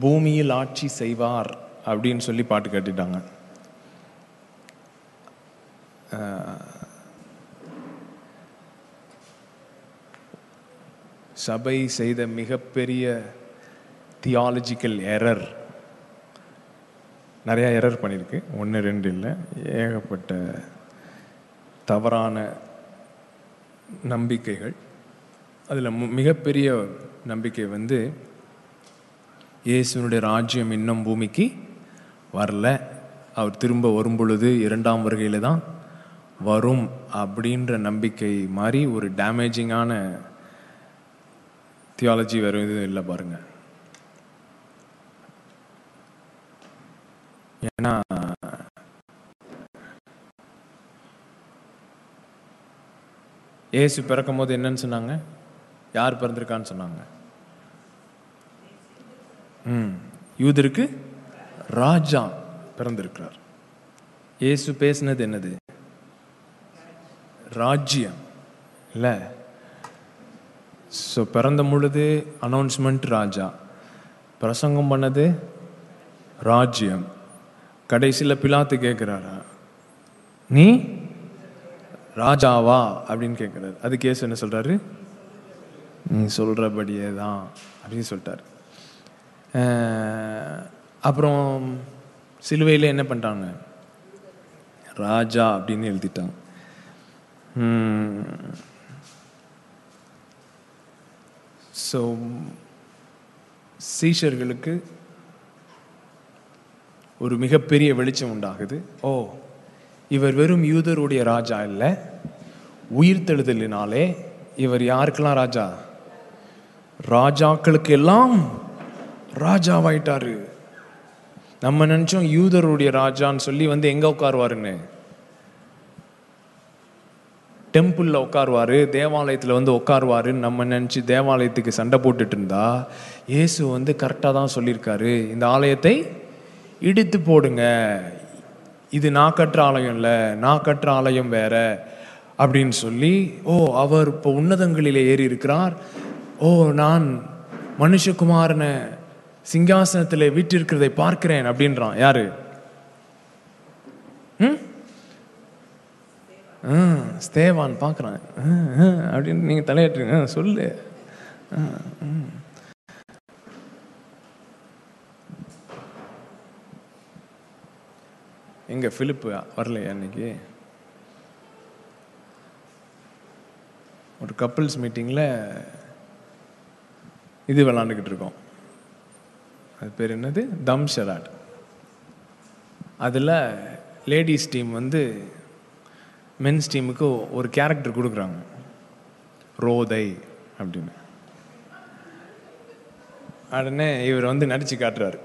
பூமியில் ஆட்சி செய்வார் அப்படின்னு சொல்லி பாட்டு கட்டிட்டாங்க. சபை செய்த மிகப்பெரிய தியாலஜிக்கல் எரர் நிறையா எரர் பண்ணியிருக்கு. ஒன்று ரெண்டு இல்லை. ஏகப்பட்ட தவறான நம்பிக்கைகள். அதில் மிகப்பெரிய நம்பிக்கை வந்து இயேசுனுடைய ராஜ்யம் இன்னும் பூமிக்கு வரல. அவர் திரும்ப வரும் பொழுது இரண்டாம் வருகையில் தான் வரும் அப்படின்ற நம்பிக்கை மாதிரி ஒரு டேமேஜிங்கான தியாலஜி வேறு எதுவும் இல்லை பாருங்க. ஏன்னா ஏசு பிறக்கும் போது என்னன்னு சொன்னாங்க? யார் பிறந்திருக்கான்னு சொன்னாங்க? யூதருக்கு ராஜா பிறந்திருக்கிறார். இயேசு பேசினது என்னது? ராஜ்யம். இல்லை. ஸோ பிறந்த பொழுது அனௌன்ஸ்மெண்ட் ராஜா. பிரசங்கம் பண்ணது ராஜ்யம். கடைசியில் பிலாத்து கேட்குறாரா நீ ராஜாவா? அப்படின்னு கேட்குறாரு அதுக்கு ஏசு என்ன சொல்கிறாரு நீ சொல்கிறபடியே தான் அப்படின்னு சொல்லிட்டாரு. அப்புறம் சிலுவையில் என்ன பண்ணிட்டாங்க ராஜா அப்படின்னு எழுதிட்டாங்க ஸோ சீஷர்களுக்கு ஒரு மிகப்பெரிய வெளிச்சம் உண்டாகுது. ஓ இவர் வெறும் யூதருடைய ராஜா இல்லை உயிர்த்தெழுதலினாலே இவர் யாருக்கெல்லாம் ராஜா? ராஜாக்களுக்கு எல்லாம் ராஜாவாயிட்டாரு. நம்ம நினைச்சோம் யூதருடைய ராஜான்னு சொல்லி வந்து எங்க உட்காருவாருன்னு? டெம்பிளில் உட்காருவாரு தேவாலயத்தில் வந்து உட்காருவாருன்னு நம்ம நினச்சி தேவாலயத்துக்கு சண்டை போட்டுட்டு இருந்தா இயேசு வந்து கரெக்டாக தான் சொல்லியிருக்காரு. இந்த ஆலயத்தை இடித்து போடுங்க. இது நான் கட்டுற ஆலயம் இல்லை நான் கட்டுற ஆலயம் வேற அப்படின்னு சொல்லி ஓ அவர் இப்போ உன்னதங்களில் ஏறி இருக்கிறார் ஓ நான் மனுஷகுமாரனை சிங்காசனத்தில் வீட்டிருக்கிறதை பார்க்கிறேன் அப்படின்றான். யாரு? ம்? ஸ்தேவான் பார்க்குறான். அப்படின்னு நீங்கள் தலையாட்டுங்க சொல்லு. எங்க பிலிப்பு வரலையா இன்னைக்கு? ஒரு கப்புள்ஸ் மீட்டிங்கில் இது விளாண்டுக்கிட்டு இருக்கோம். அது பேர் என்னது? தம் ஷராட் அதில் லேடிஸ் டீம் வந்து மென்ஸ் டீமுக்கு ஒரு கேரக்டர் கொடுக்குறாங்க. ரோதை அப்படின்னு. உடனே இவர் வந்து நடித்து காட்டுறாரு.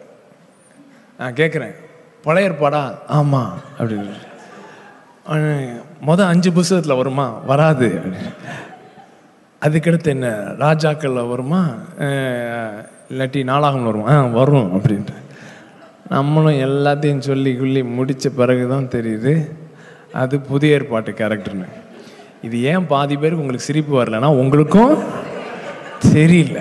நான் கேட்குறேன் பழையற்பாடா ஆமாம் அப்படின்னு. மொதல் அஞ்சு புஸ்தகத்தில் வருமா? வராது அதுக்கடுத்து என்ன ராஜாக்களில் வருமா? இல்லாட்டி நாளாகம் வரும் ஆ வரும் அப்படின்ட்டு நம்மளும் எல்லாத்தையும் சொல்லி குள்ளி முடித்த பிறகு தான் தெரியுது அது புதிய ஏற்பாட்டு கேரக்டர்னு இது ஏன் பாதி பேர் உங்களுக்கு சிரிப்பு வரலன்னா உங்களுக்கும் தெரியல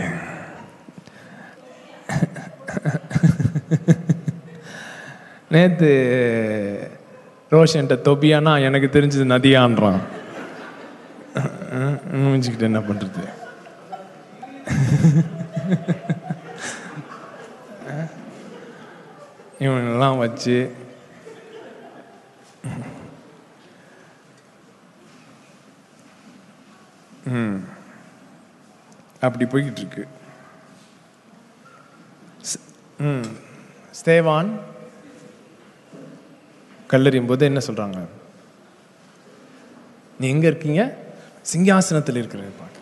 நேற்று ரோஷன்ட்ட தொபியானா எனக்கு தெரிஞ்சது நதியான்றான் முடிஞ்சுக்கிட்டு என்ன பண்ணுறது இவனெல்லாம் வச்சு. ம். அப்படி போய்கிட்டு இருக்கு ம். ஸ்தேவான் கல்லறியும் போது என்ன சொல்கிறாங்க நீ எங்கே இருக்கீங்க? சிங்காசனத்தில் இருக்கிற பார்க்குறேன்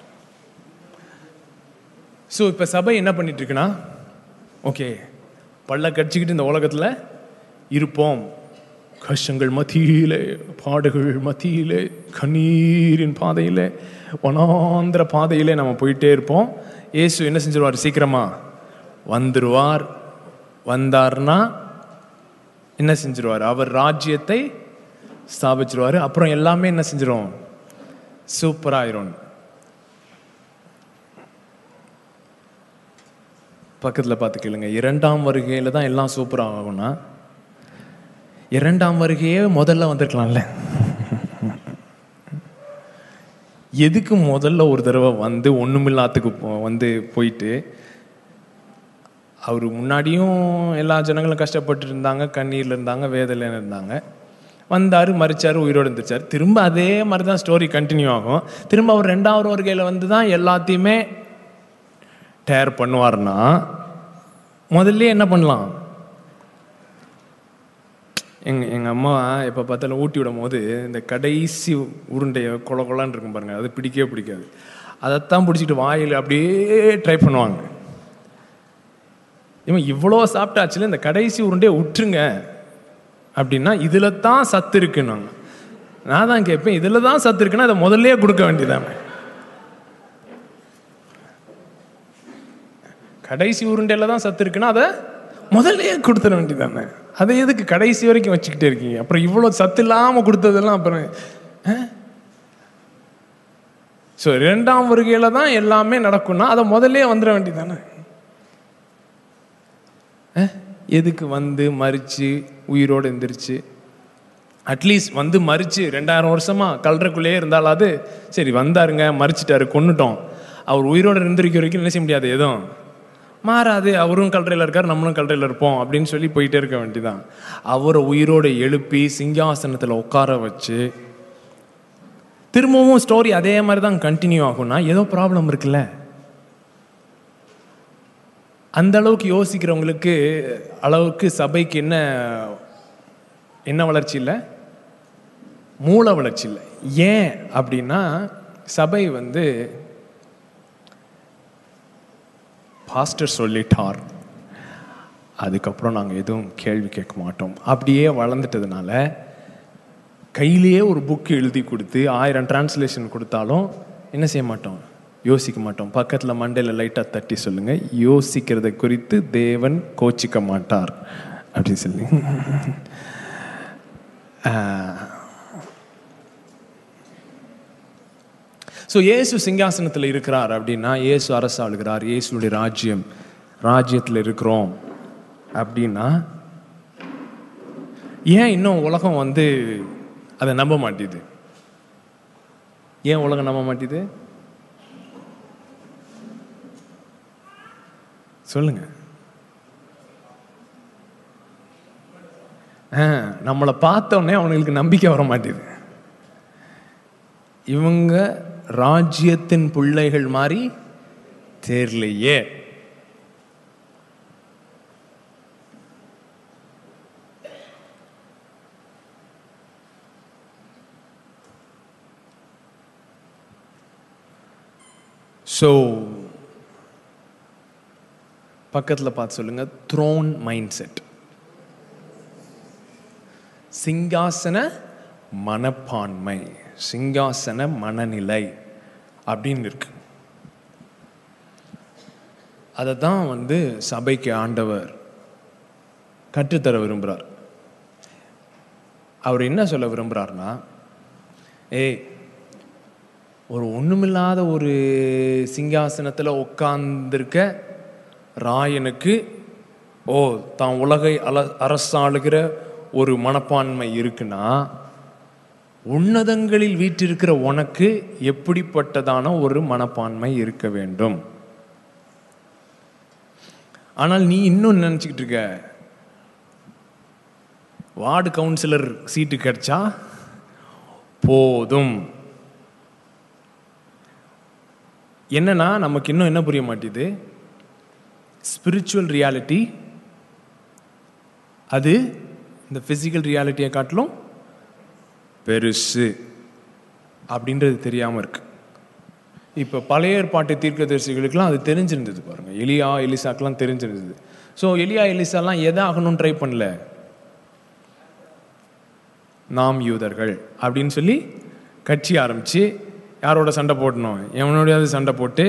ஸோ இப்போ சபை என்ன பண்ணிட்டு இருக்குன்னா ஓகே பள்ள கடிச்சிக்கிட்டு இந்த உலகத்தில் இருப்போம். கஷ்டங்கள் மத்தியிலே பாடுகள் மத்தியிலே கண்ணீரின் பாதையிலே வனாந்திர பாதையிலே நம்ம போயிட்டே இருப்போம். இயேசு என்ன செஞ்சிருவார்? சீக்கிரமாக வந்துருவார். வந்தார்னா என்ன செஞ்சிருவார்? அவர் ராஜ்யத்தை ஸ்தாபிச்சிருவார். அப்புறம் எல்லாமே என்ன செஞ்சிடும் சூப்பராயிரும். பக்கத்தில் பார்த்து கேளுங்க. இரண்டாம் வருகையில் தான் எல்லாம் சூப்பராக ஆகும்னா இரண்டாம் வருகையே முதல்ல வந்திருக்கலாம்ல. எதுக்கு முதல்ல ஒரு தடவை வந்து ஒன்றுமில்லாத்துக்கு போ- வந்து போயிட்டு அவர் முன்னாடியும் எல்லா ஜனங்களும் கஷ்டப்பட்டு இருந்தாங்க கண்ணீரில் இருந்தாங்க வேதலையில் இருந்தாங்க. வந்தார் மறிச்சார் உயிரோடு இருந்துச்சார் திரும்ப அதே மாதிரி தான் ஸ்டோரி கண்டினியூ ஆகும். திரும்ப அவர் ரெண்டாவது வருகையில் வந்து தான் எல்லாத்தையுமே டேர் பண்ணுவார்னா முதல்ல என்ன பண்ணலாம்? எங்க எங்கள் அம்மா எப்போ பார்த்தாலும் ஊட்டி விடும் போது இந்த கடைசி உருண்டையை கொல கொலான்னு இருக்கும் பாருங்க அது பிடிக்கவே பிடிக்காது. அதைத்தான் பிடிச்சிட்டு வாயில் அப்படியே ட்ரை பண்ணுவாங்க. இவன் இவ்வளோ சாப்பிட்டாச்சுல இந்த கடைசி உருண்டையை விட்டுருங்க. அப்படின்னா இதில் தான் சத்து இருக்குன்னாங்க. நான் தான் கேட்பேன் இதில் தான் சத்து இருக்குன்னா அதை முதல்லயே கொடுக்க வேண்டியதாங்க கடைசி உருண்டையில் தான் சத்து இருக்குன்னா அதை முதல்லையே கொடுத்துட வேண்டியதானே அதை எதுக்கு கடைசி வரைக்கும் வச்சுக்கிட்டே இருக்கீங்க? அப்புறம் இவ்வளோ சத்து இல்லாமல் கொடுத்ததெல்லாம் அப்புறம் ஸோ ரெண்டாம் வருகையில் தான் எல்லாமே நடக்கும்னா அதை முதல்லே வந்துட வேண்டியதானே அஹ், எதுக்கு வந்து மறிச்சு உயிரோடு எந்திரிச்சு? அட்லீஸ்ட் வந்து மறிச்சு ரெண்டாயிரம் வருஷமாக கல்றக்குள்ளேயே இருந்தாலாவது சரி வந்தாருங்க மறிச்சிட்டாரு கொண்டுட்டோம் அவர் உயிரோடு இருந்திருக்க வரைக்கும் என்ன செய்ய முடியாது எதுவும். மாறாது அவரும் கல்றையில் இருக்கார் நம்மளும் கல்றையில் இருப்போம் அப்படின்னு சொல்லி போயிட்டே இருக்க வேண்டியதான் அவரை உயிரோடு எழுப்பி சிங்காசனத்தில் உட்கார வச்சு திரும்பவும் ஸ்டோரி அதே மாதிரி தான் கண்டினியூ ஆகும்னா ஏதோ ப்ராப்ளம் இருக்குல்ல? அந்த அளவுக்கு யோசிக்கிறவங்களுக்கு அளவுக்கு சபைக்கு என்ன என்ன வளர்ச்சி இல்லை? மூல வளர்ச்சி இல்லை. ஏன் அப்படின்னா சபை வந்து பாஸ்டர் சொல்லிட்டார். அதுக்கப்புறம் நாங்கள் எதுவும் கேள்வி கேட்க மாட்டோம். அப்படியே வளர்ந்துட்டதுனால கையிலேயே ஒரு புக் எழுதி கொடுத்து ஆயிரம் டிரான்ஸ்லேஷன் கொடுத்தாலும் என்ன செய்ய மாட்டோம்? யோசிக்க மாட்டோம். பக்கத்தில் மண்டையில் லைட்டாக தட்டி சொல்லுங்கள் யோசிக்கிறதை குறித்து தேவன் கோச்சிக்க மாட்டார். அப்படின்னு சொல்லி. ஸோ இயேசு சிங்காசனத்தில் இருக்கிறார் அப்படின்னா இயேசு அரசாளுகிறார். இயேசுடைய ராஜ்யம் ராஜ்யத்தில் இருக்கிறோம் அப்படின்னா ஏன் இன்னும் உலகம் வந்து அதை நம்ப மாட்டேது? ஏன் உலகம் நம்ப மாட்டேது? சொல்லுங்க. நம்மளை பார்த்தோன்னே அவனுங்களுக்கு நம்பிக்கை வர மாட்டேது இவங்க ராஜ்யத்தின் பிள்ளைகள் மாதிரி தேர்லையே. ஸோ பக்கத்தில் பார்த்து சொல்லுங்க த்ரோன் மைண்ட் செட் சிங்காசன மனப்பான்மை. சிங்காசன மனநிலை அப்படின்னு இருக்கு. அதை தான் வந்து சபைக்கு ஆண்டவர் கற்றுத்தர விரும்புகிறார் அவர் என்ன சொல்ல விரும்புகிறார்னா ஏய் ஒரு ஒன்றுமில்லாத ஒரு சிங்காசனத்தில் உட்கார்ந்துருக்க ராயனுக்கு ஓ தான் உலகை அல அரசாளுகிற ஒரு மனப்பான்மை இருக்குன்னா உன்னதங்களில் வீற்றிருக்கிற உனக்கு எப்படிப்பட்டதான ஒரு மனப்பான்மை இருக்க வேண்டும்? ஆனால் நீ இன்னும் நினச்சிக்கிட்டு இருக்க வார்டு கவுன்சிலர் சீட்டு கிடைச்சா போதும். என்னன்னா நமக்கு இன்னும் என்ன புரிய மாட்டேது? ஸ்பிரிச்சுவல் ரியாலிட்டி அது இந்த ஃபிசிக்கல் ரியாலிட்டியை காட்டிலும் பெருசு. அப்படின்றது தெரியாமல் இருக்கு. இப்போ பழைய ஏற்பாட்டு தீர்க்கதரிசிகளுக்கெல்லாம் அது தெரிஞ்சிருந்தது பாருங்கள் எலியா எலிசாக்கெல்லாம் தெரிஞ்சிருந்தது. ஸோ எலியா எலிசாலாம் எதை ஆகணும்னு ட்ரை பண்ணல? நாம் யூதர்கள் அப்படின்னு சொல்லி கட்சி ஆரம்பித்து யாரோட சண்டை போடணும்? எவனோடையாவது சண்டை போட்டு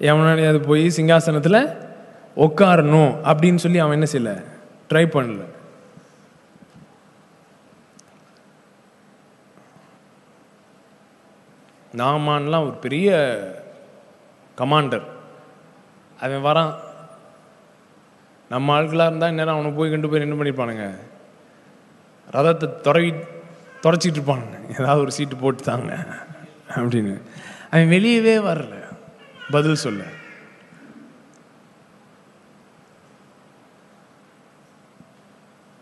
எவனோடையாவது போய் சிங்காசனத்தில் உட்காரணும் அப்படின்னு சொல்லி அவன் என்ன செய்யல? ட்ரை பண்ணல. நாமான்லாம் ஒரு பெரிய கமாண்டர் அவன் வரான். நம்ம ஆட்களாக இருந்தால் இந்நேரம் அவனை போய் கொண்டு போய் என்ன பண்ணியிருப்பானுங்க ரதத்தை துறவி துறைச்சிட்டு இருப்பானுங்க. ஏதாவது ஒரு சீட்டு போட்டு தாங்க. அப்படின்னு. அவன் வெளியவே வரல. பதில் சொல்ல.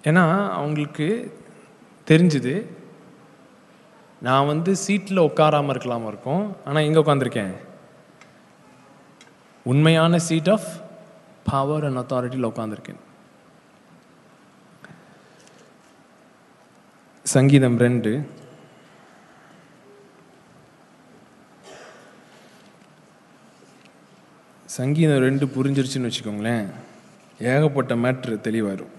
ஏன்னா அவங்களுக்கு தெரிஞ்சுது நான் வந்து சீட்டில் உட்காராமல் இருக்கலாமா இருக்கும்? ஆனால் எங்கே உட்காந்துருக்கேன் உண்மையான சீட் ஆஃப் பவர் அண்ட் அத்தாரிட்டியில் உட்காந்துருக்கேன் சங்கீதம் ரெண்டு. சங்கீதம் ரெண்டு புரிஞ்சிருச்சுன்னு வச்சுக்கோங்களேன். ஏகப்பட்ட மேட்ரு தெளிவாயிரும்.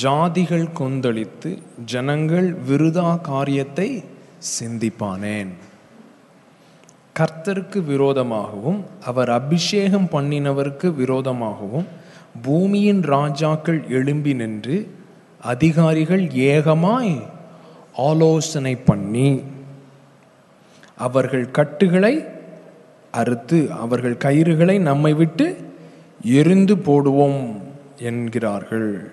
ஜாதிகள் கொந்தளித்து ஜனங்கள் விருதா காரியத்தை சிந்திப்பானேன். கர்த்தருக்கு விரோதமாகவும் அவர் அபிஷேகம் பண்ணினவருக்கு விரோதமாகவும் பூமியின் ராஜாக்கள் எழும்பி நின்று அதிகாரிகள் ஏகமாய் ஆலோசனை பண்ணி அவர்கள் கட்டுகளை அறுத்து அவர்கள் கயிறுகளை நம்மை விட்டு எரிந்து போடுவோம் என்கிறார்கள்.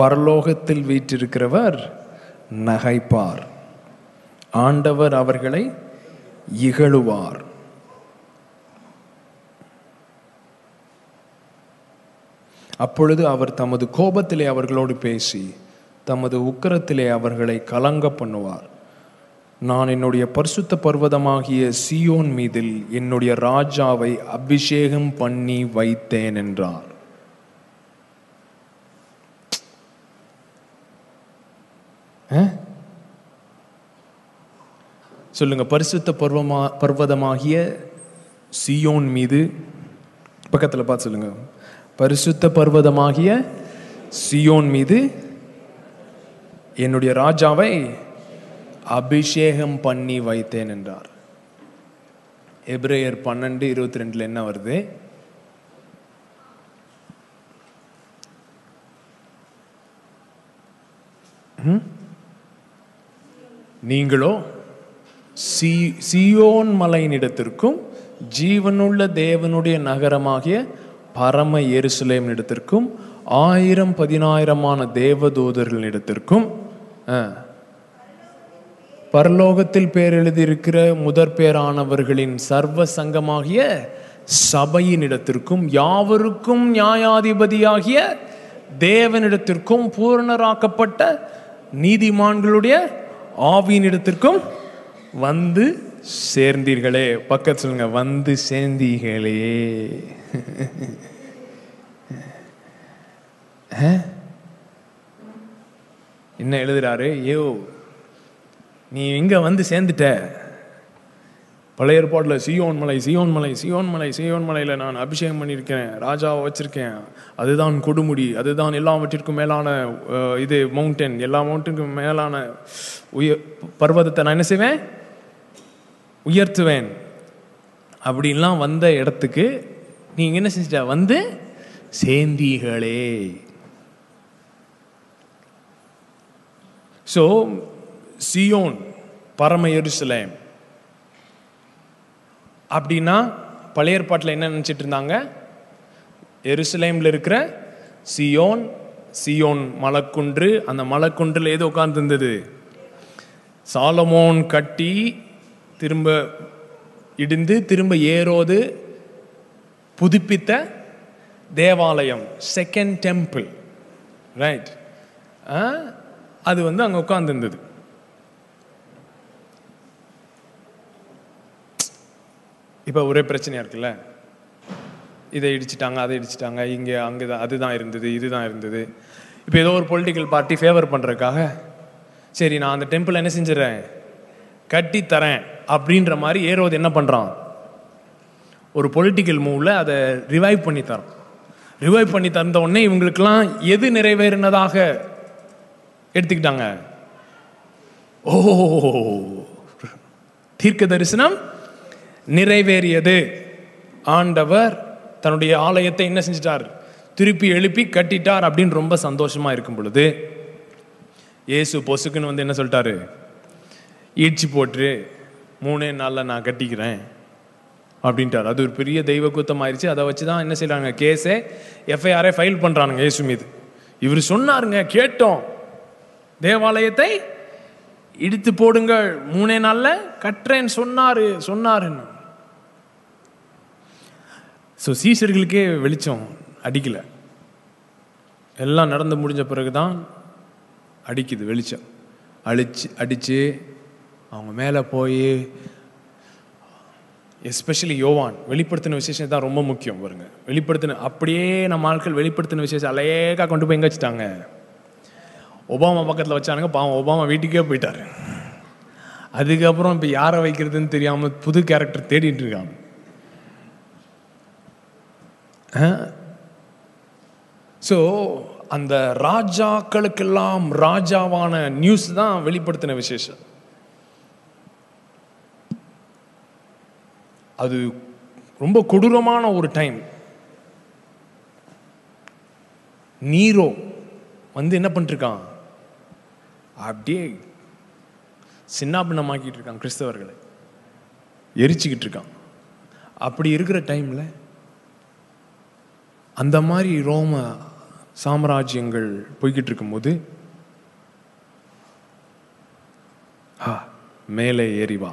பரலோகத்தில் வீற்றிருக்கிறவர் நகைப்பார். ஆண்டவர் அவர்களை இகழுவார். அப்பொழுது அவர் தமது கோபத்திலே அவர்களோடு பேசி தமது உக்கிரத்திலே அவர்களை கலங்க பண்ணுவார். நான் என்னுடைய பரிசுத்த பர்வதமாகிய சியோன் மீதில் என்னுடைய ராஜாவை அபிஷேகம் பண்ணி வைத்தேன் என்றார். சொல்லுங்க பரிசுத்த பர்வமா பர்வதமாகிய சியோன் மீது பக்கத்தில் பார்த்து சொல்லுங்க. பரிசுத்த பர்வதமாகிய சியோன் மீது என்னுடைய ராஜாவை அபிஷேகம் பண்ணி வைத்தேன் என்றார். எப்ரேயர் பன்னெண்டு இருபத்தி ரெண்டில் என்ன வருது? ம்? நீங்களோ சி சியோன் மலையினிடத்திற்கும் ஜீவனுள்ள தேவனுடைய நகரமாகிய பரம எருசலேமினிடத்திற்கும் ஆயிரம் பதினாயிரமான தேவதூதர்களிடத்திற்கும் பரலோகத்தில் பேர் எழுதியிருக்கிற முதற் பேரானவர்களின் சர்வ சங்கமாகிய சபையினிடத்திற்கும் யாவருக்கும் நியாயாதிபதியாகிய தேவனிடத்திற்கும் பூரணராக்கப்பட்ட நீதிமான்களுடைய ஆவியினிடத்திற்கும் வந்து சேர்ந்தீர்களே. பக்கத்து சொல்லுங்க வந்து சேர்ந்தீர்களே. என்ன எழுதுறாரு? ஏ நீ இங்க வந்து சேர்ந்துட்ட. பழைய ஏற்பாட்டில் சியோன் மலை சியோன் மலை சியோன் மலை சியோன் மலையில் நான் அபிஷேகம் பண்ணியிருக்கேன் ராஜாவை வச்சுருக்கேன். அதுதான் கொடுமுடி அதுதான் எல்லாவற்றிற்கும் மேலான இது மவுண்டன் எல்லா மவுண்டனுக்கும் மேலான உயர் பர்வதத்தை நான் என்ன செய்வேன்? உயர்த்துவேன். அப்படின்லாம் வந்த இடத்துக்கு நீங்கள் என்ன செஞ்சிட்ட? வந்து சேந்தீகளே. ஸோ சியோன் பரம எருசலேம். அப்படின்னா பழைய ஏற்பாட்டில் என்ன நினச்சிட்டு இருந்தாங்க? எருசலேமில் இருக்கிற சியோன் சியோன் மலைக்குன்று அந்த மலக்குன்றில் ஏதோ உட்கார்ந்துருந்தது? சாலமோன் கட்டி திரும்ப இடிந்து திரும்ப ஏறோது புதுப்பித்த தேவாலயம் செகண்ட் டெம்பிள் ரைட் அது வந்து அங்கே உட்காந்துருந்தது இப்போ ஒரே பிரச்சனையாக இருக்குல்ல? இதை இடிச்சிட்டாங்க அதை இடிச்சிட்டாங்க இங்கே அங்கே தான் அதுதான் இருந்தது இதுதான் இருந்தது. இப்போ ஏதோ ஒரு பொலிட்டிக்கல் பார்ட்டி ஃபேவர் பண்ணுறதுக்காக சரி நான் அந்த டெம்பிள் என்ன செஞ்சிடறேன்? கட்டி தரேன் அப்படின்ற மாதிரி ஏரோது என்ன பண்ணுறான் ஒரு பொலிட்டிக்கல் மூவில் அதை ரிவைவ் பண்ணி தரோம் ரிவைவ் பண்ணி தந்த உடனே இவங்களுக்கெல்லாம் எது நிறைவேறினதாக எடுத்துக்கிட்டாங்க? ஓ தீர்க்க தரிசனம் நிறைவேறியது. ஆண்டவர் தன்னுடைய ஆலயத்தை என்ன செஞ்சிட்டார்? திருப்பி எழுப்பி கட்டிட்டார் அப்படின்னு ரொம்ப சந்தோஷமா இருக்கும் பொழுது இயேசு பொசுக்குன்னு வந்து என்ன சொல்லிட்டாரு? ஈட்சி போட்டு மூணே நாளில் நான் கட்டிக்கிறேன். அப்படின்ட்டார். அது ஒரு பெரிய தெய்வ குத்தம் ஆயிடுச்சு அதை வச்சு தான் என்ன செய்கிறாங்க கேஸே எஃப்ஐஆரே ஃபைல் பண்ணுறானுங்க இயேசு மீது. இவர் சொன்னாருங்க கேட்டோம். தேவாலயத்தை இடித்து போடுங்கள். மூணே நாளில் கட்டுறேன்னு சொன்னார் சொன்னாருன்னு. ஸோ சீசர்களுக்கே வெளிச்சம் அடிக்கலை. எல்லாம் நடந்து முடிஞ்ச பிறகு தான் அடிக்குது வெளிச்சம். அழிச்சு அடித்து அவங்க மேலே போய் எஸ்பெஷலி யோவான் வெளிப்படுத்தின விசேஷம் தான் ரொம்ப முக்கியம் பாருங்க. வெளிப்படுத்தின அப்படியே நம்ம ஆட்கள் வெளிப்படுத்தின விசேஷம் அலையேக்கா கொண்டு போய் எங்க வச்சுட்டாங்க? ஒபாமா பக்கத்தில் வச்சானுங்க பாவம் ஒபாமா வீட்டுக்கே போயிட்டாரு. அதுக்கப்புறம் இப்போ யாரை வைக்கிறதுன்னு தெரியாமல் புது கேரக்டர் தேடிட்டு இருக்காங்க. ஸோ அந்த ராஜாக்களுக்கெல்லாம் ராஜாவான நியூஸ் தான் வெளிப்படுத்தின விசேஷம். அது ரொம்ப கொடூரமான ஒரு டைம் நீரோ வந்து என்ன பண்ணிருக்கான்? அப்படியே சின்னாபின்னமாக்கிட்டு இருக்கான் கிறிஸ்தவர்களை. எரிச்சுக்கிட்டு இருக்கான். அப்படி இருக்கிற டைமில் அந்த மாதிரி ரோம சாம்ராஜ்யங்கள் போய்கிட்டு இருக்கும்போது மேலே ஏறிவா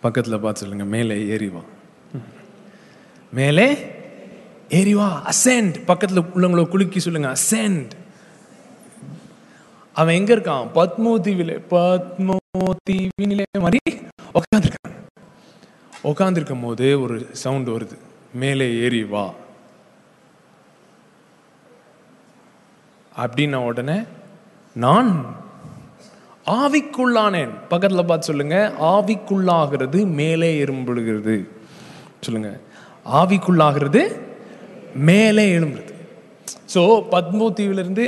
பக்கத்தில் பார்த்து சொல்லுங்க மேலே ஏறிவா மேலே ஏறிவா அசெண்ட் அசென்ட் உள்ளவங்கள குலுக்கி சொல்லுங்க அசென்ட் அவன் எங்க இருக்கான்? பத்மோ தீவிலே பத்மோ தீவினிலே மாதிரி உட்காந்துருக்கான் உட்காந்துருக்கும் போது ஒரு சவுண்ட் வருது. மேலே ஏறி வா. அப்படின்ன உடனே நான் ஆவிக்குள்ளானேன். பக்கத்தில் பார்த்து சொல்லுங்க ஆவிக்குள்ளாகிறது மேலே எறும்புகிறது சொல்லுங்க ஆவிக்குள்ளாகிறது மேலே எழும்புறது ஸோ பத்மோ தீவிலிருந்து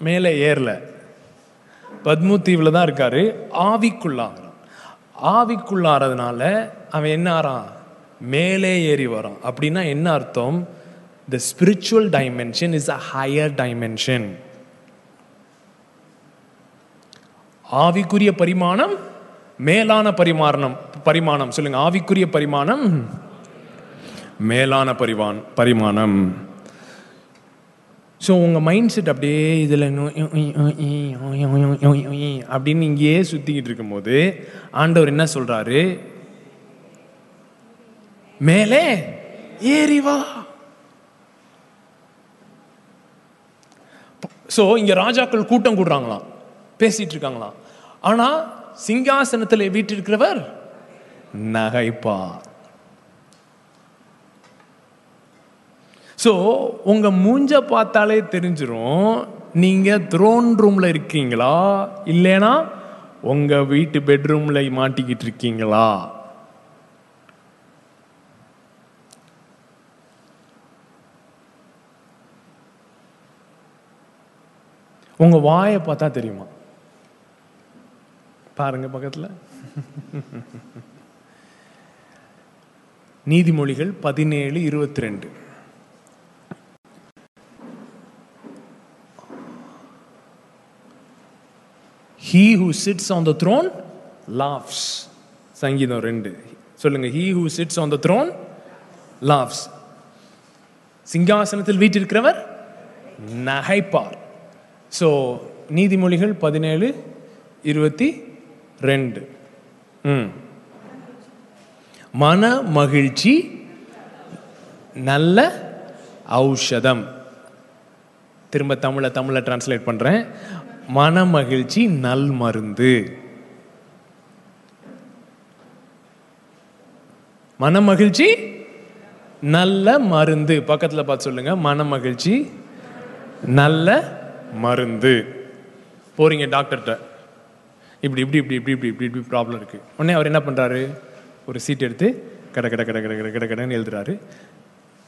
மேலே ஏறல. பத்மு தீவில் தான் இருக்காரு ஆவிக்குள்ளாகிறான். ஆவிக்குள்ளாறதுனால அவன் என்ன ஆறான்? மேலே ஏறி வரோம் அப்படின்னா என்ன அர்த்தம் the spiritual dimension is a higher dimension ஆவிக்குரிய பரிமாணம் மேலான பரிமாணம் பரிமாணம் சொல்லுங்க ஆவிக்குரிய பரிமாணம் மேலான பரிவான் பரிமாணம் ஸோ உங்கள் மைண்ட் செட் அப்படியே இதில் அப்படின்னு இங்கேயே சுற்றிக்கிட்டு இருக்கும்போது ஆண்டவர் என்ன சொல்கிறாரு மேலே ஏறி வா. ஸோ இங்கே ராஜாக்கள் கூட்டம் கூடுறாங்களாம். பேசிட்டு இருக்காங்களாம். ஆனால் சிங்காசனத்தில் வீட்டிருக்கிறவர் நகைப்பார். ஸோ உங்க மூஞ்ச பார்த்தாலே தெரிஞ்சிடும் நீங்க த்ரோன் ரூம்ல இருக்கீங்களா? இல்லைனா உங்க வீட்டு பெட்ரூம்ல மாட்டிக்கிட்டு இருக்கீங்களா? உங்க வாயை பார்த்தா தெரியுமா? பாருங்க பக்கத்துல. நீதிமொழிகள் பதினேழு இருபத்தி ரெண்டு he who sits on the throne laughs சங்கீதம் ரெண்டு. சொல்லுங்க. He who sits on the throne laughs சிங்காசனத்தில் வீட்டிருக்கிறவர் நகைப்பார். ஸோ நீதிமொழிகள் பதினேழு இருபத்தி ரெண்டு. ம். மன மகிழ்ச்சி நல்ல ஔஷதம். திரும்ப தமிழை தமிழை டிரான்ஸ்லேட் பண்றேன். மன மகிழ்ச்சி நல் மருந்து. மன மகிழ்ச்சி நல்ல மருந்து. பக்கத்தில் பார்த்து சொல்லுங்க. மன மகிழ்ச்சி நல்ல மருந்து. போகிறீங்க டாக்டர்கிட்ட. இப்படி இப்படி இப்படி இப்படி இப்படி இப்படி இப்படி ப்ராப்ளம் இருக்கு. உடனே அவர் என்ன பண்ணுறாரு ஒரு சீட் எடுத்து கட கட கட கடை கட கட கடன்னு எழுதுறாரு.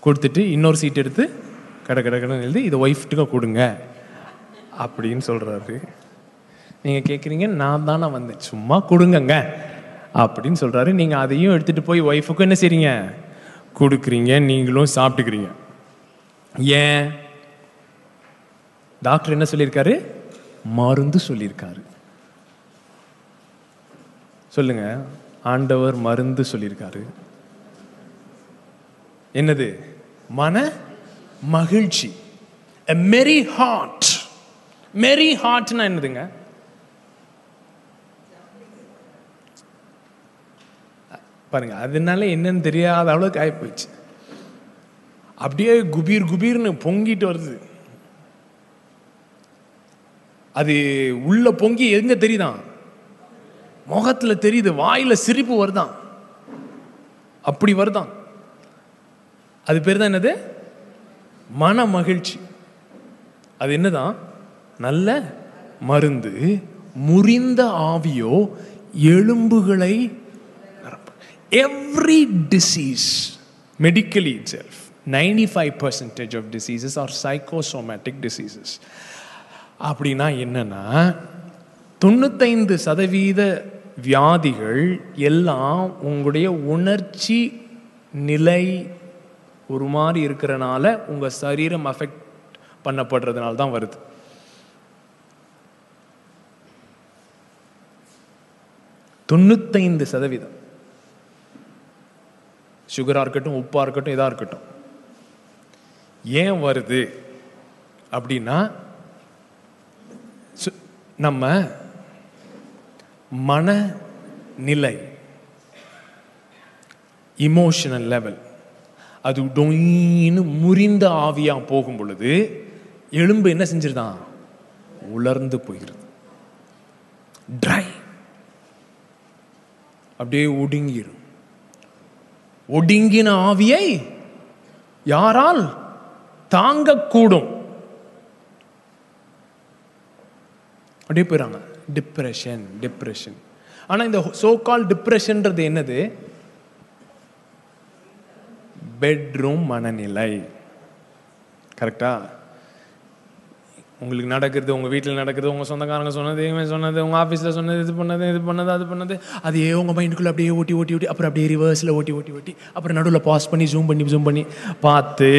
கொடுத்துட்டு இன்னொரு சீட் எடுத்து கட கட கடைன்னு எழுதி இதை ஒய்ஃப்ட்டுக்கு கொடுங்க. அப்படின்னு சொல்கிறாரு நீங்கள் கேட்குறீங்க நான் தானே வந்தேன். சும்மா கொடுங்கங்க. அப்படின்னு சொல்கிறாரு நீங்கள் அதையும் எடுத்துகிட்டு போய் ஒய்ஃபுக்கும் என்ன செய்றீங்க? கொடுக்குறீங்க நீங்களும் சாப்பிட்டுக்கிறீங்க. ஏன்? டாக்டர் என்ன சொல்லியிருக்காரு? மருந்து சொல்லியிருக்காரு. சொல்லுங்க. ஆண்டவர் மருந்து சொல்லியிருக்காரு. என்னது? மன மகிழ்ச்சி. மெரி ஹார்ட் மெரி ஹார்ட்னா என்னதுங்க? பாருங்க அதனால என்னன்னு தெரியாத அளவுக்கு ஆயிப்போச்சு. அப்படியே குபீர் குபீர்னு பொங்கிட்டு வருது. அது உள்ள பொங்கி எங்க தெரியுதான் முகத்துல தெரியுது வாயில சிரிப்பு வருதான் அப்படி வருதான் அது பேர் தான் என்னது? மன மகிழ்ச்சி. அது என்னதான் நல்ல மருந்து. முறிந்த ஆவியோ எலும்புகளை every disease medically itself ninety five percentage of diseases are psychosomatic diseases அப்படின்னா என்னன்னா தொண்ணூத்தைந்து சதவீத வியாதிகள் எல்லாம் உங்களுடைய உணர்ச்சி நிலை ஒரு மாதிரி இருக்கிறனால உங்கள் சரீரம் அஃபெக்ட் பண்ணப்படுறதுனால தான் வருது. தொண்ணூத்தைந்து சதவீதம். சுகராக இருக்கட்டும் உப்பாக இருக்கட்டும் இதாக இருக்கட்டும். ஏன் வருது? அப்படின்னா நம்ம மனநிலை இமோஷனல் லெவல் அது டொயின்னு முறிந்த ஆவியாக போகும் பொழுது எலும்பு என்ன செஞ்சிருதான்? உலர்ந்து போகிறது ட்ரை அப்படியே ஒடுங்கிடும் ஒடுங்கின ஆவியை யாரால் தாங்கக்கூடும்? அப்படியே போயிடறாங்க. டிப்ரெஷன் டிப்ரெஷன் ஆனால் இந்த சோ கால் டிப்ரெஷன்ன்றது என்னது? பெட்ரூம் மனநிலை. கரெக்டா உங்களுக்கு நடக்கிறது உங்கள் வீட்டில் நடக்கிறது உங்கள் சொந்தக்காரங்க சொன்னது இவன் சொன்னது உங்கள் ஆஃபீஸில் சொன்னது இது பண்ணது இது பண்ணது அது பண்ணது அதையே உங்கள் மைண்டுக்குள்ளே அப்படியே ஓட்டி ஓட்டி ஓட்டி அப்புறம் அப்படியே ரிவர்ஸில் ஓட்டி ஓட்டி ஓட்டி அப்புறம் நடுவில் பாஸ் பண்ணி ஜூம் பண்ணி ஜூம் பண்ணி பார்த்து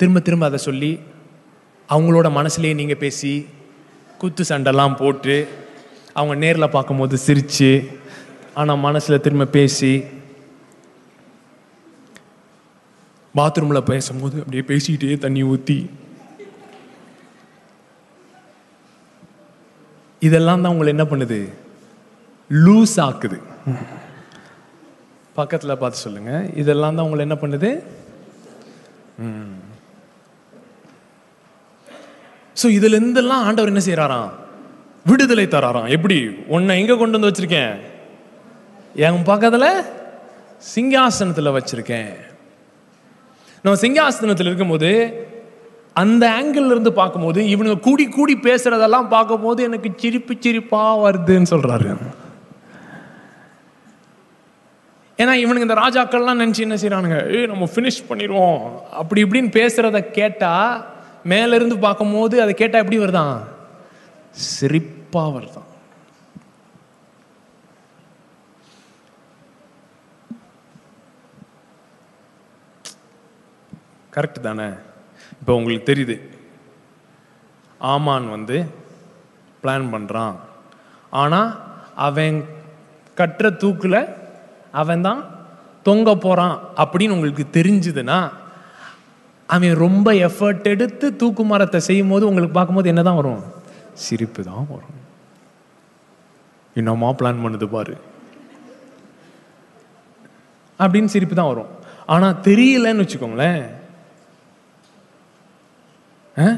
திரும்ப திரும்ப அதை சொல்லி அவங்களோட மனசுலேயே நீங்கள் பேசி குத்து சண்டைலாம் போட்டு அவங்க நேரில் பார்க்கும்போது சிரித்து ஆனால் மனசில் திரும்ப பேசி பாத்ரூமில் பேசும்போது அப்படியே பேசிக்கிட்டே தண்ணி ஊற்றி இதெல்லாம் தான் உங்களை என்ன பண்ணுது? லூஸ் ஆக்குது. பக்கத்தில் பார்த்து சொல்லுங்கள் இதெல்லாம் தான் உங்களை என்ன பண்ணுது? ஸோ இதுல இருந்தெல்லாம் ஆண்டவர் என்ன செய்யறாராம் விடுதலை தராராம். எப்படி? உன்னை எங்க கொண்டு வந்து வச்சிருக்கேன்? என் பக்கத்துல சிங்காசனத்துல வச்சிருக்கேன். நம்ம சிங்காசனத்தில் இருக்கும்போது அந்த ஆங்கிள் இருந்து பார்க்கும்போது இவனுங்க கூடி கூடி பேசுறதெல்லாம் பார்க்கும்போது எனக்கு சிரிப்பு சிரிப்பா வருதுன்னு சொல்றாரு. ஏன்னா இவனுங்க இந்த ராஜாக்கள்லாம் நினைச்சு என்ன செய்யறானுங்க ஏய் நம்ம ஃபினிஷ் பண்ணிடுவோம் அப்படி இப்படின்னு பேசுறத கேட்டா மேலேருந்து பார்க்கும்போது அதை கேட்டால் எப்படி வருதான்? சிரிப்பாக வருதான். கரெக்ட் தானே? இப்போ உங்களுக்கு தெரியுது. ஆமான் வந்து பிளான் பண்ணுறான் ஆனால் அவன் கட்டுற தூக்கில் அவன் தான் தொங்க போகிறான் அப்படின்னு உங்களுக்கு தெரிஞ்சுதுன்னா அவன் ரொம்ப எஃபர்ட் எடுத்து தூக்கு மரத்தை செய்யும் போது உங்களுக்கு பார்க்கும்போது என்ன தான் வரும்? சிரிப்பு தான் வரும். இன்னமா பிளான் பண்ணுது பாரு. அப்படின்னு சிரிப்பு தான் வரும். ஆனால் தெரியலன்னு வச்சுக்கோங்களேன். ஆ?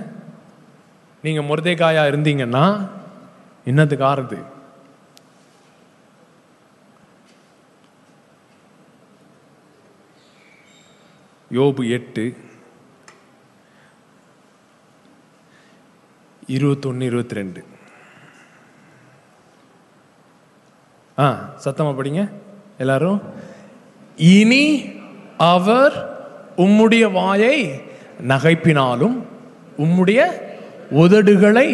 நீங்க முருதைக்காயா இருந்தீங்கன்னா என்னத்துக்கு ஆறுது? யோபு எட்டு. இருபத்தொன்று இருபத்தி ரெண்டு ஆ சத்தமாக படிங்க எல்லாரும். இனி அவர் உம்முடைய வாயை நகைப்பினாலும் உம்முடைய உதடுகளை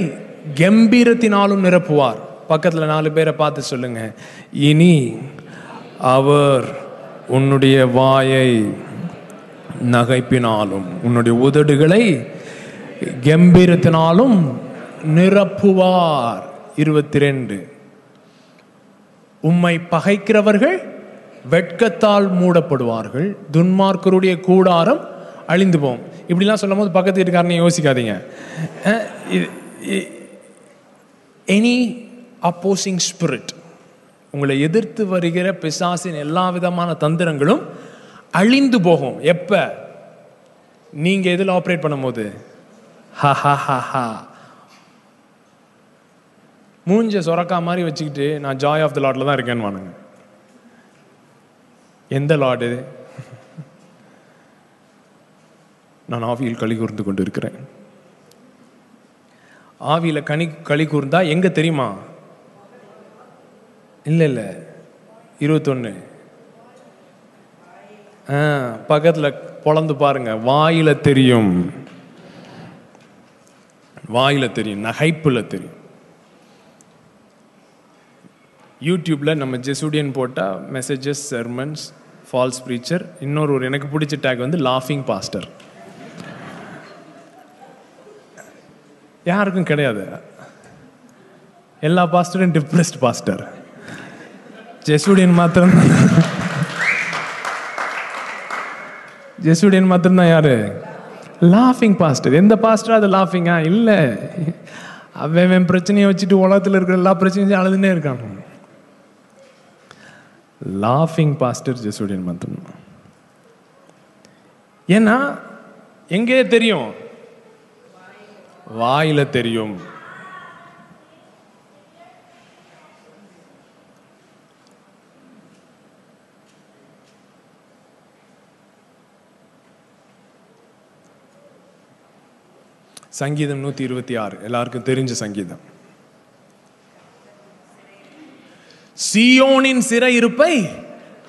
கம்பீரத்தினாலும் நிரப்புவார். பக்கத்தில் நாலு பேரை பார்த்து சொல்லுங்க. இனி அவர் உன்னுடைய வாயை நகைப்பினாலும் உன்னுடைய உதடுகளை கம்பீரத்தினாலும் நிரப்புவார். இருபத்தி ரெண்டு உம்மை பகைக்கிறவர்கள் வெட்கத்தால் மூடப்படுவார்கள். துன்மார்க்கருடைய கூடாரம் அழிந்து போகும் இப்படிலாம் சொல்லும் போது பக்கத்து வீட்டுக்காரனை யோசிக்காதீங்க. எனி அப்போசிங் ஸ்பிரிட் உங்களை எதிர்த்து வருகிற பிசாசின் எல்லா விதமான தந்திரங்களும் அழிந்து போகும். எப்ப? நீங்க எதில் ஆப்ரேட் பண்ணும்போது? ஹா ஹா மூஞ்ச சொரக்கா மாதிரி வச்சுக்கிட்டு நான் ஜாய் ஆஃப் த லாட்ல தான் இருக்கேன்னு வானுங்க எந்த லாடு நான் ஆவியில் களி கூர்ந்து கொண்டு இருக்கிறேன் ஆவியில் கனி களி கூர்ந்தா எங்க தெரியுமா? இல்லை இல்லை. இருபத்தொன்னு. ஆ பக்கத்தில் பொழந்து பாருங்க. வாயில தெரியும். வாயில தெரியும் நகைப்பில் தெரியும். யூடியூப்பில் நம்ம ஜெசூடியன் போட்டால் மெசேஜஸ் செர்மன்ஸ் ஃபால்ஸ் ப்ரீச்சர் இன்னொரு ஒரு எனக்கு பிடிச்ச டேக் வந்து லாஃபிங் பாஸ்டர் யாருக்கும் கிடையாது. எல்லா பாஸ்டரும் டிப்ரெஸ்ட் பாஸ்டர் ஜெசூடியன் மாத்திரம் ஜெசூடியன் மாத்திரம்தான் யாரு? லாஃபிங் பாஸ்டர் எந்த பாஸ்டர் அது லாஃபிங்கா இல்லை. அவன் பிரச்சனையை வச்சுட்டு உலகத்தில் இருக்கிற எல்லா பிரச்சனையும் அழுதுனே இருக்கான். லாஃபிங் பாஸ்டர் ஜெசூடியன் மந்திரம். ஏன்னா எங்கே தெரியும்? வாயில தெரியும். சங்கீதம் நூற்றி இருபத்தி ஆறு. எல்லாருக்கும் தெரிஞ்ச சங்கீதம். சியோனின் சிறையிருப்பை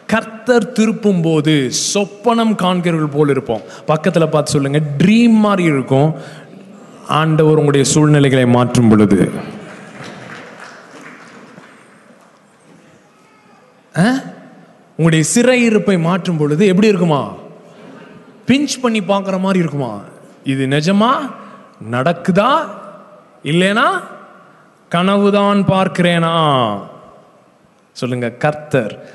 கர்த்தர் திருப்பும் போது சொப்பனம் காண்கிறவர்கள் போல் இருப்போம். பக்கத்தில் பார்த்து சொல்லுங்க ட்ரீம் மாதிரி இருக்கும். ஆண்டவர் உங்களுடைய சூழ்நிலைகளை மாற்றும் பொழுது. ஆ? உங்களுடைய சிறையிருப்பை மாற்றும் பொழுது எப்படி இருக்குமா? பிஞ்ச் பண்ணி பார்க்குற மாதிரி இருக்குமா? இது நிஜமா? நடக்குதா? இல்லைனா கனவுதான் பார்க்கிறேனா? சொல்லுங்க கர்த்தர்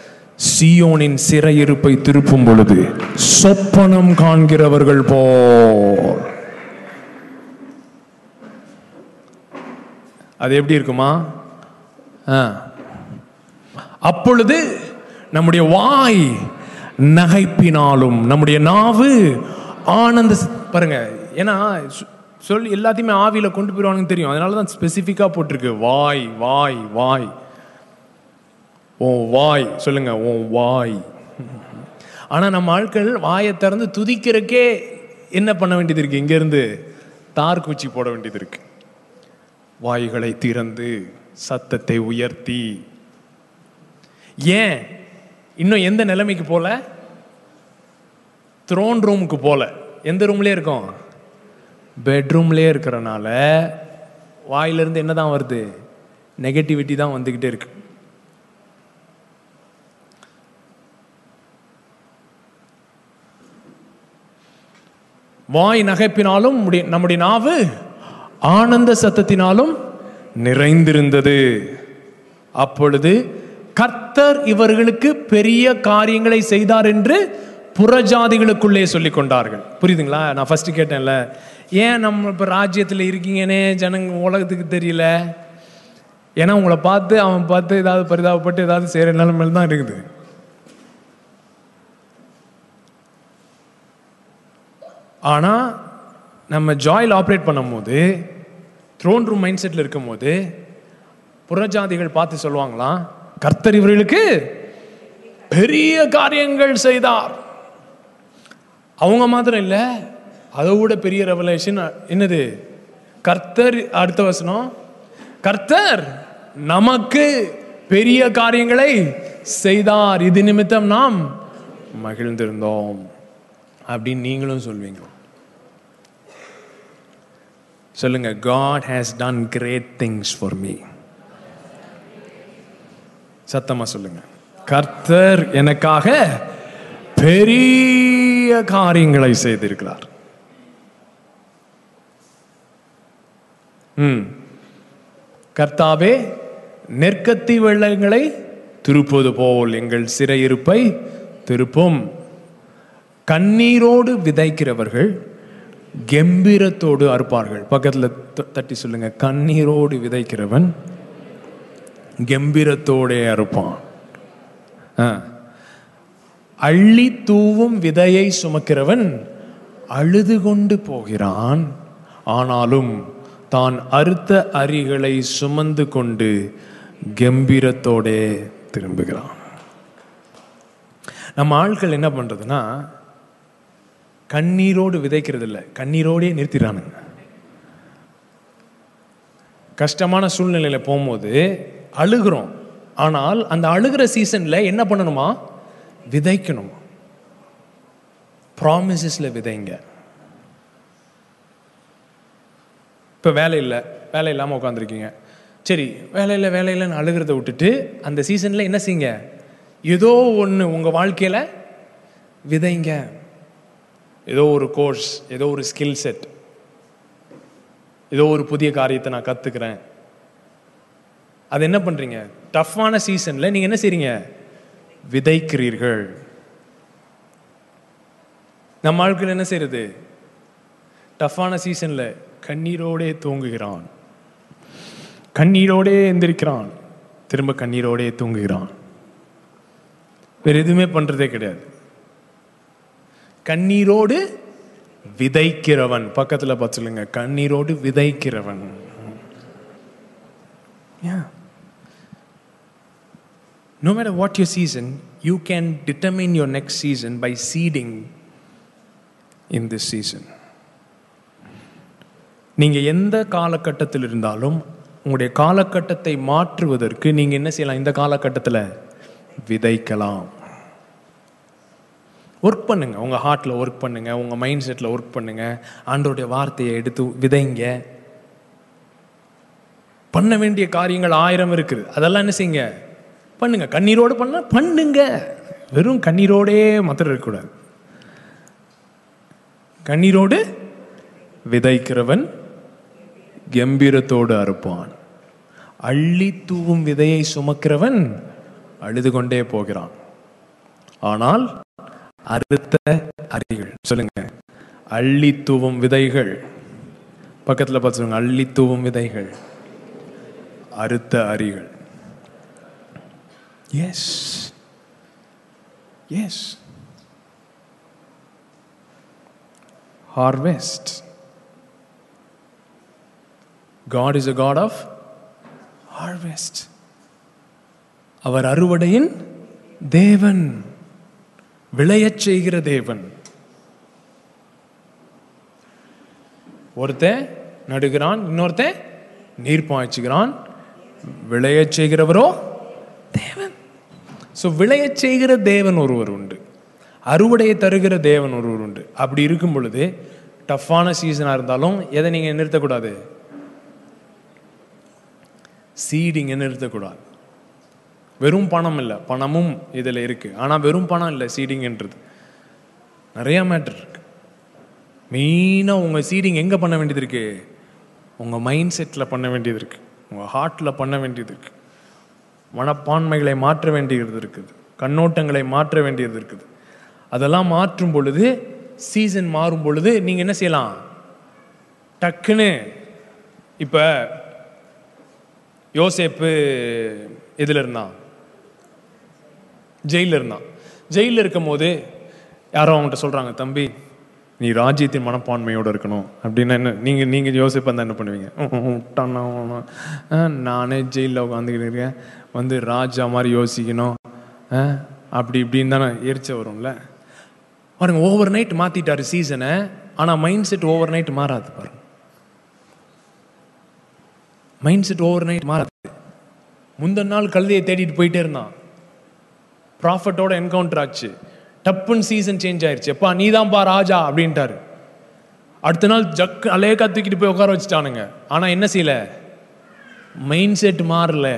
சியோனின் சிறையிருப்பை திருப்பும் பொழுது சொப்பனம் காண்கிறவர்கள் போல். அது எப்படி இருக்குமா? ஆ. அப்பொழுது நம்முடைய வாய் நகைப்பினாலும் நம்முடைய நாவு ஆனந்த பாருங்க ஏன்னா சொல் எல்லாத்தையுமே ஆவியில் கொண்டு போயிடுவாங்கன்னு தெரியும். அதனால தான் ஸ்பெசிஃபிக்காக போட்டிருக்கு. வாய் வாய் வாய். ஓ வாய். சொல்லுங்க ஓ வாய். ஆனால் நம்ம ஆட்கள் வாயை திறந்து துதிக்கிறக்கே என்ன பண்ண வேண்டியது இருக்குது இங்கேருந்து தார் குச்சி போட வேண்டியது இருக்கு. வாய்களை திறந்து சத்தத்தை உயர்த்தி. ஏன்? இன்னும் எந்த நிலைமைக்கு போல? த்ரோன் ரூமுக்கு போகல எந்த ரூம்லேயே இருக்கோம்? பெட்ரூம்லயே இருக்கிறனால வாயிலிருந்து என்ன தான் வருது? நெகட்டிவிட்டி தான் வந்துக்கிட்டே இருக்கு. வாய் நகைப்பினாலும் நம்முடைய- நம்முடைய நாவு ஆனந்த சத்தத்தினாலும் நிறைந்திருந்தது. அப்பொழுது கர்த்தர் இவர்களுக்கு பெரிய காரியங்களை செய்தார் என்று புறஜாதிகளுக்குள்ளே சொல்லிக் கொண்டார்கள் புரியுதுங்களா? நான் ஃபர்ஸ்ட் கேட்டேன்ல. ஏன் நம்ம இப்போ ராஜ்யத்தில் இருக்கீங்கன்னே ஜனங்க உலகத்துக்கு தெரியல. ஏன்னா உங்களை பார்த்து அவன் பார்த்து ஏதாவது பரிதாபப்பட்டு ஏதாவது செய்கிற நிலைமையில் தான் இருக்குது. ஆனால் நம்ம ஜாயில் ஆப்ரேட் பண்ணும்போது த்ரோன் ரூம் மைண்ட் செட்டில் இருக்கும்போது புறஜாதிகள் பார்த்து சொல்லுவாங்களாம் கர்த்தர் இவர்களுக்கு பெரிய காரியங்கள் செய்தார். அவங்க மாத்திரம் இல்லை அதை விட பெரிய ரெவலேஷன் என்னது? கர்த்தர் அடுத்த வசனம். கர்த்தர் நமக்கு பெரிய காரியங்களை செய்தார். இது நிமித்தம் நாம் மகிழ்ந்திருந்தோம். அப்படின்னு நீங்களும் சொல்வீங்க. சொல்லுங்க God has done great things for me சத்தமா சொல்லுங்க. கர்த்தர் எனக்காக பெரிய காரியங்களை செய்திருக்கிறார். கர்த்தாவே நெற்கத்தி வெள்ளங்களை திருப்பது போல் எங்கள் சிறையிருப்பை திருப்பும். கண்ணீரோடு விதைக்கிறவர்கள் கம்பீரத்தோடு அறுப்பார்கள். பக்கத்தில் த- தட்டி சொல்லுங்க. கண்ணீரோடு விதைக்கிறவன் கம்பீரத்தோடே அறுப்பான். ஆ. அள்ளி தூவும் விதையை சுமக்கிறவன் அழுது கொண்டு போகிறான். ஆனாலும் தான் அறுத்த அரிகளை சுமந்து கொண்டு கம்பீரத்தோடே திரும்புகிறான். நம்ம ஆட்கள் என்ன பண்ணுறதுன்னா கண்ணீரோடு விதைக்கிறது இல்லை கண்ணீரோடே நிறுத்திடுறானுங்க. கஷ்டமான சூழ்நிலையில் போகும்போது அழுகிறோம். ஆனால் அந்த அழுகிற சீசனில் என்ன பண்ணணுமா? விதைக்கணும்? ப்ராமிசஸில் விதைங்க. இப்போ வேலை இல்லை. வேலை இல்லாமல் உட்காந்துருக்கீங்க சரி வேலை இல்லை வேலை அழுகிறத விட்டுட்டு அந்த சீசனில் என்ன செய்யுங்க ஏதோ ஒன்று உங்கள் வாழ்க்கையில் விதைங்க. ஏதோ ஒரு கோர்ஸ் ஏதோ ஒரு ஸ்கில் செட் ஏதோ ஒரு புதிய காரியத்தை நான் கற்றுக்கிறேன் அது என்ன பண்ணுறீங்க டஃப்பான சீசனில் நீங்கள் என்ன செய்றீங்க? விதைக்கிறீர்கள். நம்ம ஆட்கள் என்ன செய்யறது டஃப்பான சீசனில் கண்ணீரோடே தூங்குகிறான். கண்ணீரோடே எந்திரிக்கிறான். திரும்ப கண்ணீரோடே தூங்குகிறான். வேறு எதுவுமே பண்றதே கிடையாது. கண்ணீரோடு விதைக்கிறவன். பக்கத்தில் பார்த்து சொல்லுங்க. கண்ணீரோடு விதைக்கிறவன். No No what your season you can determine determine next season by seeding in this season நீங்கள் எந்த காலகட்டத்தில் இருந்தாலும் உங்களுடைய காலகட்டத்தை மாற்றுவதற்கு நீங்கள் என்ன செய்யலாம்? இந்த காலகட்டத்தில் விதைக்கலாம். ஒர்க் பண்ணுங்க. உங்கள் ஹார்ட்டில் ஒர்க் பண்ணுங்க. உங்கள் மைண்ட் செட்டில் ஒர்க் பண்ணுங்க. ஆண்டோடைய வார்த்தையை எடுத்து விதைங்க. பண்ண வேண்டிய காரியங்கள் ஆயிரம் இருக்குது. அதெல்லாம் என்ன செய்யுங்க? பண்ணுங்க. கண்ணீரோடு பண்ண பண்ணுங்க. வெறும் கண்ணீரோடே மாத்திரம் இருக்கக்கூடாது. கண்ணீரோடு விதைக்கிறவன் கம்பீரத்தோடு அறுப்பான். அள்ளி தூவும் விதையை சுமக்கிறவன் அழுது கொண்டே போகிறான். ஆனால் அறுத்த அரிகள் சொல்லுங்க. அள்ளி தூவும் விதைகள். பக்கத்தில் பார்த்து சொல்லுங்க அள்ளி தூவும் விதைகள். அறுத்த அரிகள் yes yes harvest God is a God of harvest அவர் அறுவடையின் தேவன் விளையச் செய்கிற தேவன். ஒருத்தன் நடுகிறான் இன்னொருத்தன் நீர் பாய்ச்சுகிறான். விளையச் செய்கிறவரோ தேவன். ஸோ விளையச் செய்கிற தேவன் ஒருவர் உண்டு. அறுவடையை தருகிற தேவன் ஒருவர் உண்டு. அப்படி இருக்கும் பொழுது டஃப்பான சீசனாக இருந்தாலும் எதை நீங்கள் நிறுத்தக்கூடாது? சீடிங்கை நிறுத்தக்கூடாது வெறும் பணம் இல்லை பணமும் இதில் இருக்குது ஆனால் வெறும் பணம் இல்லை சீடிங்கன்றது நிறையா மேட்டர் இருக்கு. மெயினாக உங்கள் சீடிங் எங்கே பண்ண வேண்டியது இருக்குது உங்கள் மைண்ட் செட்டில் பண்ண வேண்டியது இருக்குது உங்கள் ஹார்ட்டில் பண்ண வேண்டியது இருக்குது மனப்பான்மைகளை மாற்ற வேண்டியது இருக்குது. கண்ணோட்டங்களை மாற்ற வேண்டியது இருக்குது. அதெல்லாம் மாற்றும் பொழுது சீசன் மாறும் பொழுது நீங்கள் என்ன செய்யலாம்? டக்குன்னு இப்போ யோசேப்பு எதில் இருந்தான் ஜெயிலில் இருந்தான் ஜெயிலில் இருக்கும் போது யாரோ அவங்ககிட்ட சொல்கிறாங்க தம்பி நீ ராஜ்யத்தின் மனப்பான்மையோடு இருக்கணும். அப்படின்னா என்ன? நீங்கள் நீங்கள் யோசிப்பா தான் என்ன பண்ணுவீங்க? "ம், ஆ, நானே ஜெயிலில் உட்காந்துக்கிட்டு இருக்கேன். வந்து ராஜா மாதிரி யோசிக்கணும். ஆ, அப்படி இப்படின்னு தானே எரிச்ச வரும்ல? பாருங்க ஓவர் நைட் மாற்றிட்டாரு சீசனை ஆனால் மைண்ட் செட் ஓவர் நைட் மாறாது பாருங்க. மைண்ட் செட் ஓவர் நைட் மாறாது முந்தின நாள் கழுதையை தேடிட்டு போயிட்டே இருந்தான். ப்ராஃபட்டோட என்கவுண்டர் ஆச்சு. டப்புன்னு சீசன் சேஞ்ச் ஆயிடுச்சு எப்பா நீ பா ராஜா அப்படின்ட்டாரு. அடுத்த நாள் ஜக்கு அலேக்கா தூக்கிட்டு போய் உட்கார வச்சுட்டானுங்க. ஆனால் என்ன செய்யல? மைண்ட் செட் மாறல.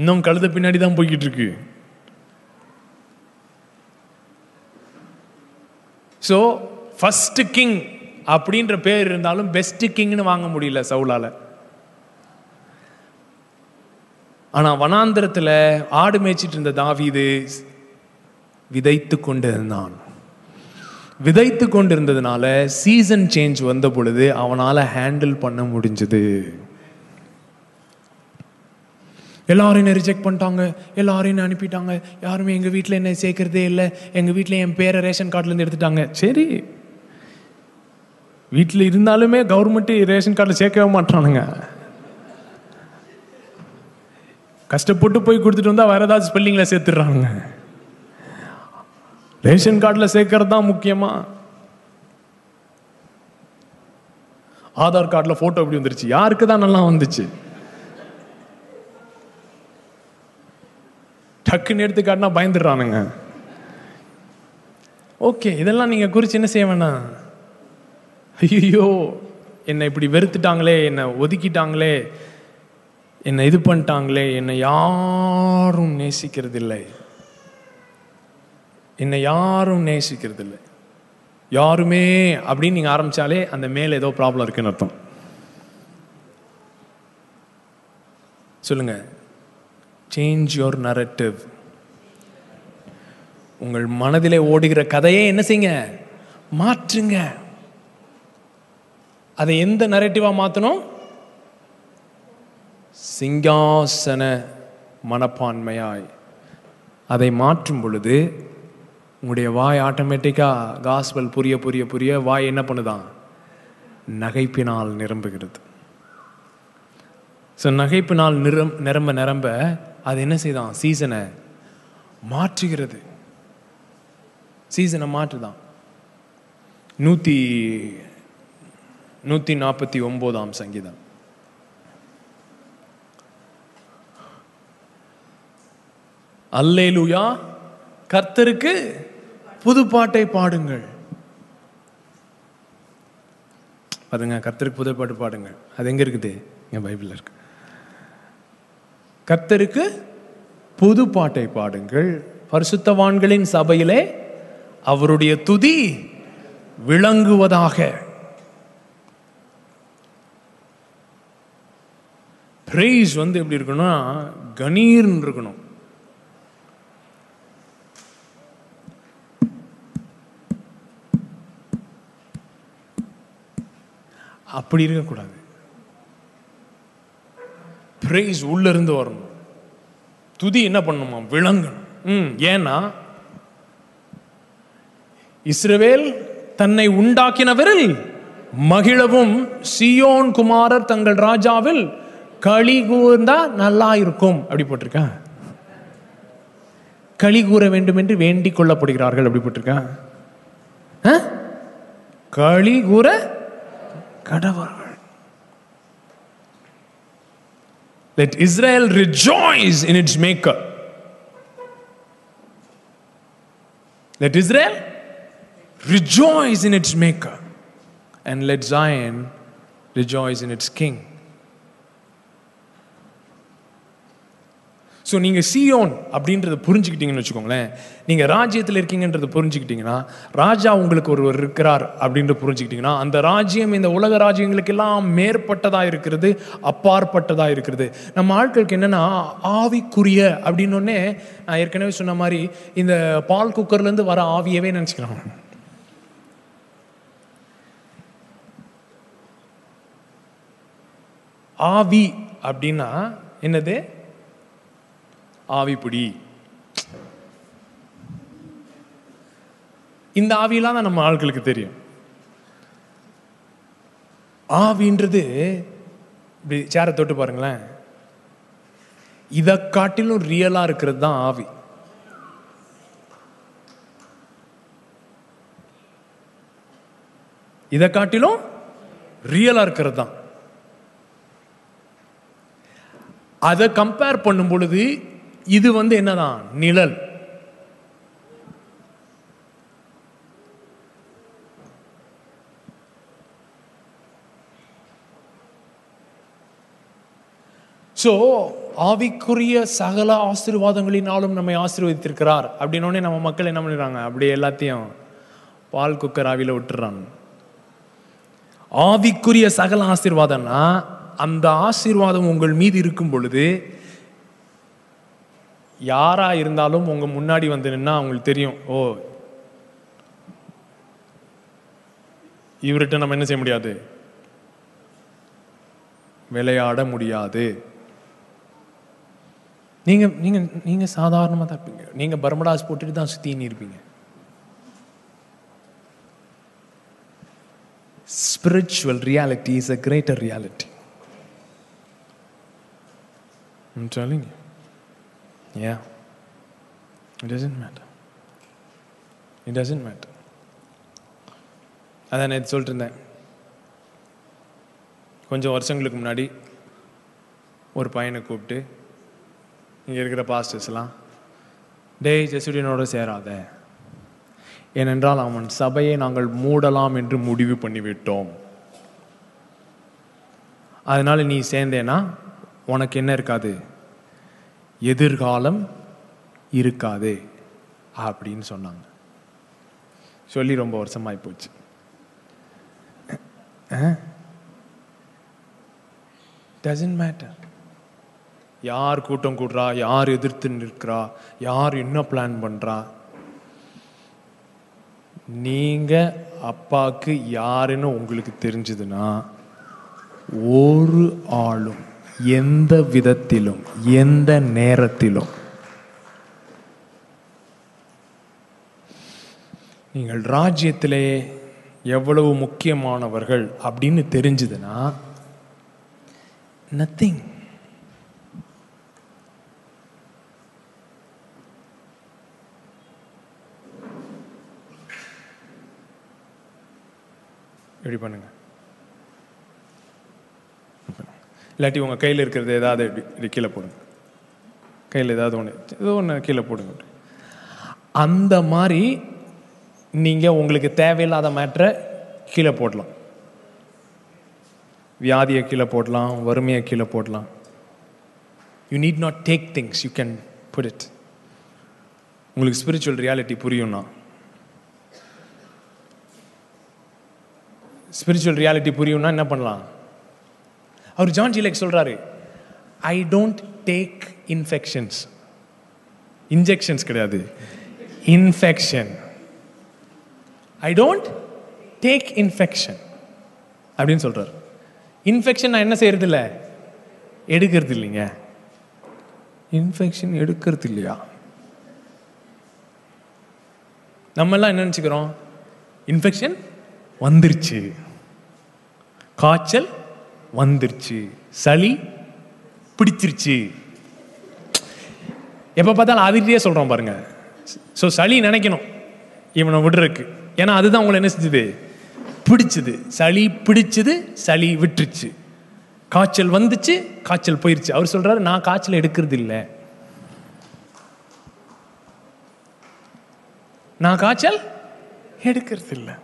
இன்னும் கழுத பின்னாடி தான் போய்கிட்டு இருக்கு ஸோ ஃபஸ்ட்டு கிங் அப்படின்ற பேர் இருந்தாலும் பெஸ்ட் கிங்னு வாங்க முடியல சவுலால். ஆனால் வனாந்திரத்தில் ஆடு மேய்ச்சிட்டு இருந்த தாவீது விதைத்து கொண்டு இருந்தான் விதைத்து கொண்டிருந்ததுனால சீசன் சேஞ்ச் வந்த பொழுது அவனால் ஹேண்டில் பண்ண முடிஞ்சது. எல்லாரும் என்ன ரிஜெக்ட் பண்ணிட்டாங்க. எல்லாரும் என்ன அனுப்பிட்டாங்க. யாருமே எங்கள் வீட்டில் என்ன சேர்க்கறதே இல்லை. எங்கள் வீட்டில் என் பேரை ரேஷன் கார்டுலேருந்து எடுத்துட்டாங்க. சரி. வீட்டில் இருந்தாலுமே கவர்மெண்ட்டு ரேஷன் கார்டில் சேர்க்கவே மாட்டானுங்க. கஷ்டப்பட்டு போய் கொடுத்துட்டு வந்தால் வேற ஏதாவது ஸ்பெல்லிங்கில் சேர்த்துடுறாங்க ரேஷன் கார்டில் சேர்க்கறது தான் முக்கியமா. ஆதார் கார்டில் ஃபோட்டோ எப்படி வந்துருச்சு? யாருக்கு தான் நல்லா வந்துச்சு? டக்குன்னு எடுத்து காட்டினா பயந்துடுறானுங்க. ஓகே இதெல்லாம் நீங்கள் குறித்து என்ன செய்ய வேணாம்? ஐயோ என்னை இப்படி வெறுத்துட்டாங்களே என்னை ஒதுக்கிட்டாங்களே. என்னை இது பண்ணிட்டாங்களே என்னை யாரும் நேசிக்கிறதில்லை. என்னை யாரும் நேசிக்கிறதில்லை. யாருமே அப்படின்னு நீங்கள் ஆரம்பிச்சாலே அந்த மேலே ஏதோ ப்ராப்ளம் இருக்குன்னு அர்த்தம். சொல்லுங்க. சேஞ்ச் யோர் நரட்டிவ் உங்கள் மனதிலே ஓடுகிற கதையை என்ன செய்யுங்க? மாற்றுங்க. அதை எந்த நரேட்டிவாக மாற்றணும் சிங்காசன மனப்பான்மையாய். அதை மாற்றும் பொழுது உங்களுடைய வாய் ஆட்டோமேட்டிக்காக காஸ்பல் புரிய புரிய புரிய வாய் என்ன பண்ணுதான்? நகைப்பினால் நிரம்புகிறது. ஸோ நகைப்பினால் நிரம் நிரம்ப நிரம்ப அது என்ன செய்தான்? சீசனை மாற்றுகிறது. சீசனை மாற்றுதான். நூற்றி நூற்றி நாற்பத்தி ஒம்போதாம் சங்கீதம். அல்லேலூயா. கர்த்தருக்கு புது பாட்டை பாடுங்கள். பாருங்க கர்த்தருக்கு புது பாட்டு பாடுங்கள். அது எங்க இருக்குது? என் பைபிள்ல இருக்கு. கர்த்தருக்கு புது பாட்டை பாடுங்கள். பரிசுத்தவான்களின் சபையிலே அவருடைய துதி விளங்குவதாக. பிரைஸ் வந்து எப்படி இருக்கணும்னா கணீர்னு இருக்கணும். அப்படி இருக்கக்கூடாது. பிரைஸ் உள்ள இருந்து வரணும். துதி என்ன பண்ணுமா? விளங்கணும். ம் ஏன்னா இஸ்ரவேல் தன்னை உண்டாக்கினவரில் மகிழவும் சியோன் குமாரர் தங்கள் ராஜாவில் களி கூர்ந்தா நல்லா இருக்கும். அப்படி போட்டிருக்கா? களி கூற வேண்டும் என்று வேண்டிக் கொள்ளப்படுகிறார்கள். அப்படி போட்டிருக்கா? களி கூற கடவர்கள் Let Israel rejoice in its maker. Let Israel rejoice in its maker. And let Zion rejoice in its king. So நீங்கள் சியோன் அப்படின்றத புரிஞ்சுக்கிட்டீங்கன்னு வச்சுக்கோங்களேன். நீங்கள் ராஜ்யத்தில் இருக்கீங்கன்றதை புரிஞ்சுக்கிட்டீங்கன்னா ராஜா உங்களுக்கு ஒருவர் இருக்கிறார் அப்படின்ற புரிஞ்சுக்கிட்டீங்கன்னா அந்த ராஜ்யம் இந்த உலக ராஜ்யங்களுக்கெல்லாம் மேற்பட்டதாக இருக்கிறது அப்பாற்பட்டதாக இருக்கிறது. நம்ம ஆட்களுக்கு என்னென்னா ஆவிக்குரிய அப்படின்னொடனே நான் ஏற்கனவே சொன்ன மாதிரி இந்த பால் குக்கர்லேருந்து வர ஆவியவே நினச்சிக்கலாம். ஆவி அப்படின்னா என்னது? ஆவிப்புடி. இந்த ஆவியெல்லாம் தான் நம்ம ஆட்களுக்கு தெரியும். ஆவின்றது இப்படி சேரை தொட்டு பாருங்களேன். இதை காட்டிலும் ரியலா இருக்கிறது தான் ஆவி. இதை காட்டிலும் ரியலா இருக்கிறது தான். அதை கம்பேர் பண்ணும் பொழுது இது வந்து என்னதான்? நிழல். ஸோ ஆவிக்குரிய சகல ஆசீர்வாதங்களினாலும் நம்மை ஆசீர்வதித்திருக்கிறார். அப்படின்னோடனே நம்ம மக்கள் என்ன பண்ணிடுறாங்க? அப்படியே எல்லாத்தையும் பால் குக்கர் ஆவியில் விட்டுறாங்க ஆவிக்குரிய சகல ஆசீர்வாதம்னா அந்த ஆசீர்வாதம் உங்கள் மீது இருக்கும் பொழுது யாரா இருந்தாலும் உங்க முன்னாடி வந்து நின்னா அவங்களுக்கு தெரியும். ஓ. இவர்கிட்ட நம்ம என்ன செய்ய முடியாது? விளையாட முடியாது. நீங்க நீங்க நீங்க சாதாரணமா தான் இருப்பீங்க. நீங்க பர்மடாஸ் போட்டுட்டு தான் சுத்தின்னு இருப்பீங்க. Spiritual reality is a greater reality I'm telling you. Yeah. It doesn't matter. It doesn't matter. அதான் நேற்று சொல்லிட்டு இருந்தேன் கொஞ்சம் வருஷங்களுக்கு முன்னாடி ஒரு பையனை கூப்பிட்டு இங்கே இருக்கிற பாஸ்டர்ஸ்லாம் டேய் ஜெசுடியனோட சேராத ஏனென்றால் அவன் சபையை நாங்கள் மூடலாம் என்று முடிவு பண்ணிவிட்டோம் அதனால் நீ சேர்ந்தேனா உனக்கு என்ன இருக்காது எதிர்காலம் இருக்காது அப்படின்னு சொன்னாங்க. சொல்லி ரொம்ப வருஷமாய் போச்சு. டசன்ட் மேட்டர் யார் கூட்டம் கூடுறா யார் எதிர்த்து நிற்கிறா யார் என்ன பிளான் பண்ணுறா நீங்கள் அப்பாவுக்கு யாருன்னு உங்களுக்கு தெரிஞ்சதுன்னா ஒரு ஆளும் எந்த விதத்திலும் எந்த நேரத்திலும். நீங்கள் ராஜ்யத்திலே எவ்வளவு முக்கியமானவர்கள் அப்படின்னு தெரிஞ்சதுன்னா நத்திங் இப்படி பண்ணுங்க. இல்லாட்டி உங்கள் கையில் இருக்கிறது ஏதாவது இப்படி இப்படி கீழே போடுங்க. கையில் ஏதாவது ஒன்று ஏதோ ஒன்று கீழே போடுங்க. அந்த மாதிரி நீங்கள் உங்களுக்கு தேவையில்லாத மேட்ரை கீழே போடலாம். வியாதியை கீழே போடலாம் வறுமையை கீழே போடலாம். You need not take things you can put it உங்களுக்கு ஸ்பிரிச்சுவல் ரியாலிட்டி புரியும்னா. ஸ்பிரிச்சுவல் ரியாலிட்டி புரியும்னா என்ன பண்ணலாம்? அவர் ஜான் ஜிலேக் சொல்கிறாரு I don't take infections injections கிடையாது. Infection I don't take infection அப்படின்னு சொல்கிறார் இன்ஃபெக்ஷன் நான் என்ன செய்கிறது இல்லை எடுக்கிறது இல்லைங்க இன்ஃபெக்ஷன் எடுக்கிறது இல்லையா நம்ம எல்லாம் என்ன நினச்சிக்கிறோம்? இன்ஃபெக்ஷன் வந்துருச்சு. காய்ச்சல் வந்துருச்சு. சளி பிடிச்சிருச்சு. எப்போ பார்த்தாலும் அதிர்ச்சியே சொல்கிறோம் பாருங்க. ஸோ சளி நினைக்கணும். இவனை விடுறதுக்கு. ஏன்னா அதுதான் உங்களை என்ன செஞ்சது? பிடிச்சது. சளி பிடிச்சது சளி விட்டுருச்சு. காய்ச்சல் வந்துச்சு காய்ச்சல் போயிருச்சு. அவர் சொல்கிறாரு நான் காய்ச்சல் எடுக்கிறது இல்லை நான் காய்ச்சல் எடுக்கிறது இல்லை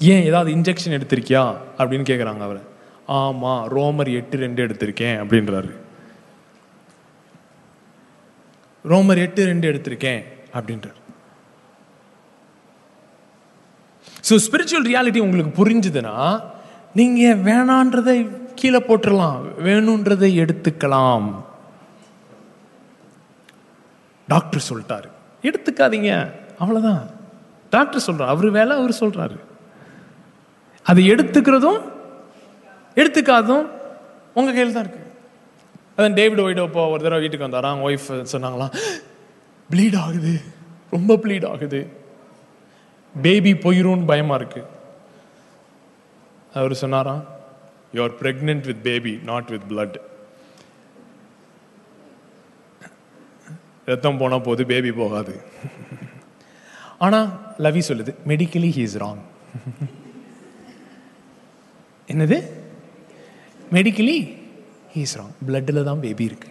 ஏன் ஏதாவது இன்ஜெக்ஷன் எடுத்திருக்கியா? அப்படின்னு கேட்குறாங்க அவரை. ஆமாம் ரோமர் எட்டு ரெண்டு எடுத்திருக்கேன் அப்படின்றாரு. ரோமர் எட்டு ரெண்டு எடுத்திருக்கேன் அப்படின்றார். ஸோ ஸ்பிரிச்சுவல் ரியாலிட்டி உங்களுக்கு புரிஞ்சுதுன்னா நீங்கள் வேணான்றதை கீழே போட்டுடலாம் வேணுன்றதை எடுத்துக்கலாம். டாக்டர் சொல்லிட்டாரு. எடுத்துக்காதீங்க அவ்வளோதான் டாக்டர் சொல்கிறார் அவர் வேலை அவர் சொல்கிறாரு அதை எடுத்துக்கிறதும் எடுத்துக்காதும் உங்கள் கையில் தான் இருக்கு. அதான் டேவிட் ஒய்டோ இப்போ ஒரு தடவை வீட்டுக்கு வந்தாராம் ஒய்ஃப் சொன்னாங்களாம் ப்ளீட் ஆகுது. ரொம்ப ப்ளீட் ஆகுது. பேபி போயிரும்னு பயமாக இருக்கு. அவர் சொன்னாராம் you are pregnant with baby not with blood ரத்தம் போனால் போது பேபி போகாது. ஆனால் லவி சொல்லுது மெடிக்கலி ஹீ இஸ் ராங் என்னது? மெடிக்கலி ஹீ ராங் பிளட்டில் தான் பேபி இருக்கு.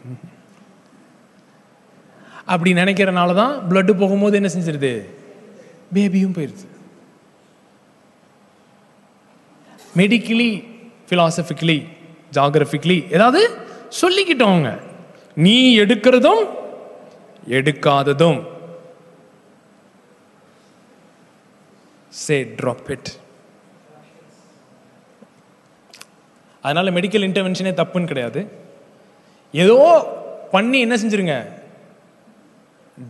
அப்படி நினைக்கிறனால தான் பிளட்டு போகும்போது என்ன செஞ்சிருது? பேபியும் போயிருது. மெடிக்கலி ஃபிலாசபிக்கலி ஜாகிரபிக்கலி ஏதாவது சொல்லிக்கிட்டோங்க. நீ எடுக்கிறதும் எடுக்காததும். சே ட்ராப் இட் அதனால மெடிக்கல் இன்டர்வென்ஷனே தப்புன்னு கிடையாது. ஏதோ பண்ணி என்ன செஞ்சிருங்க?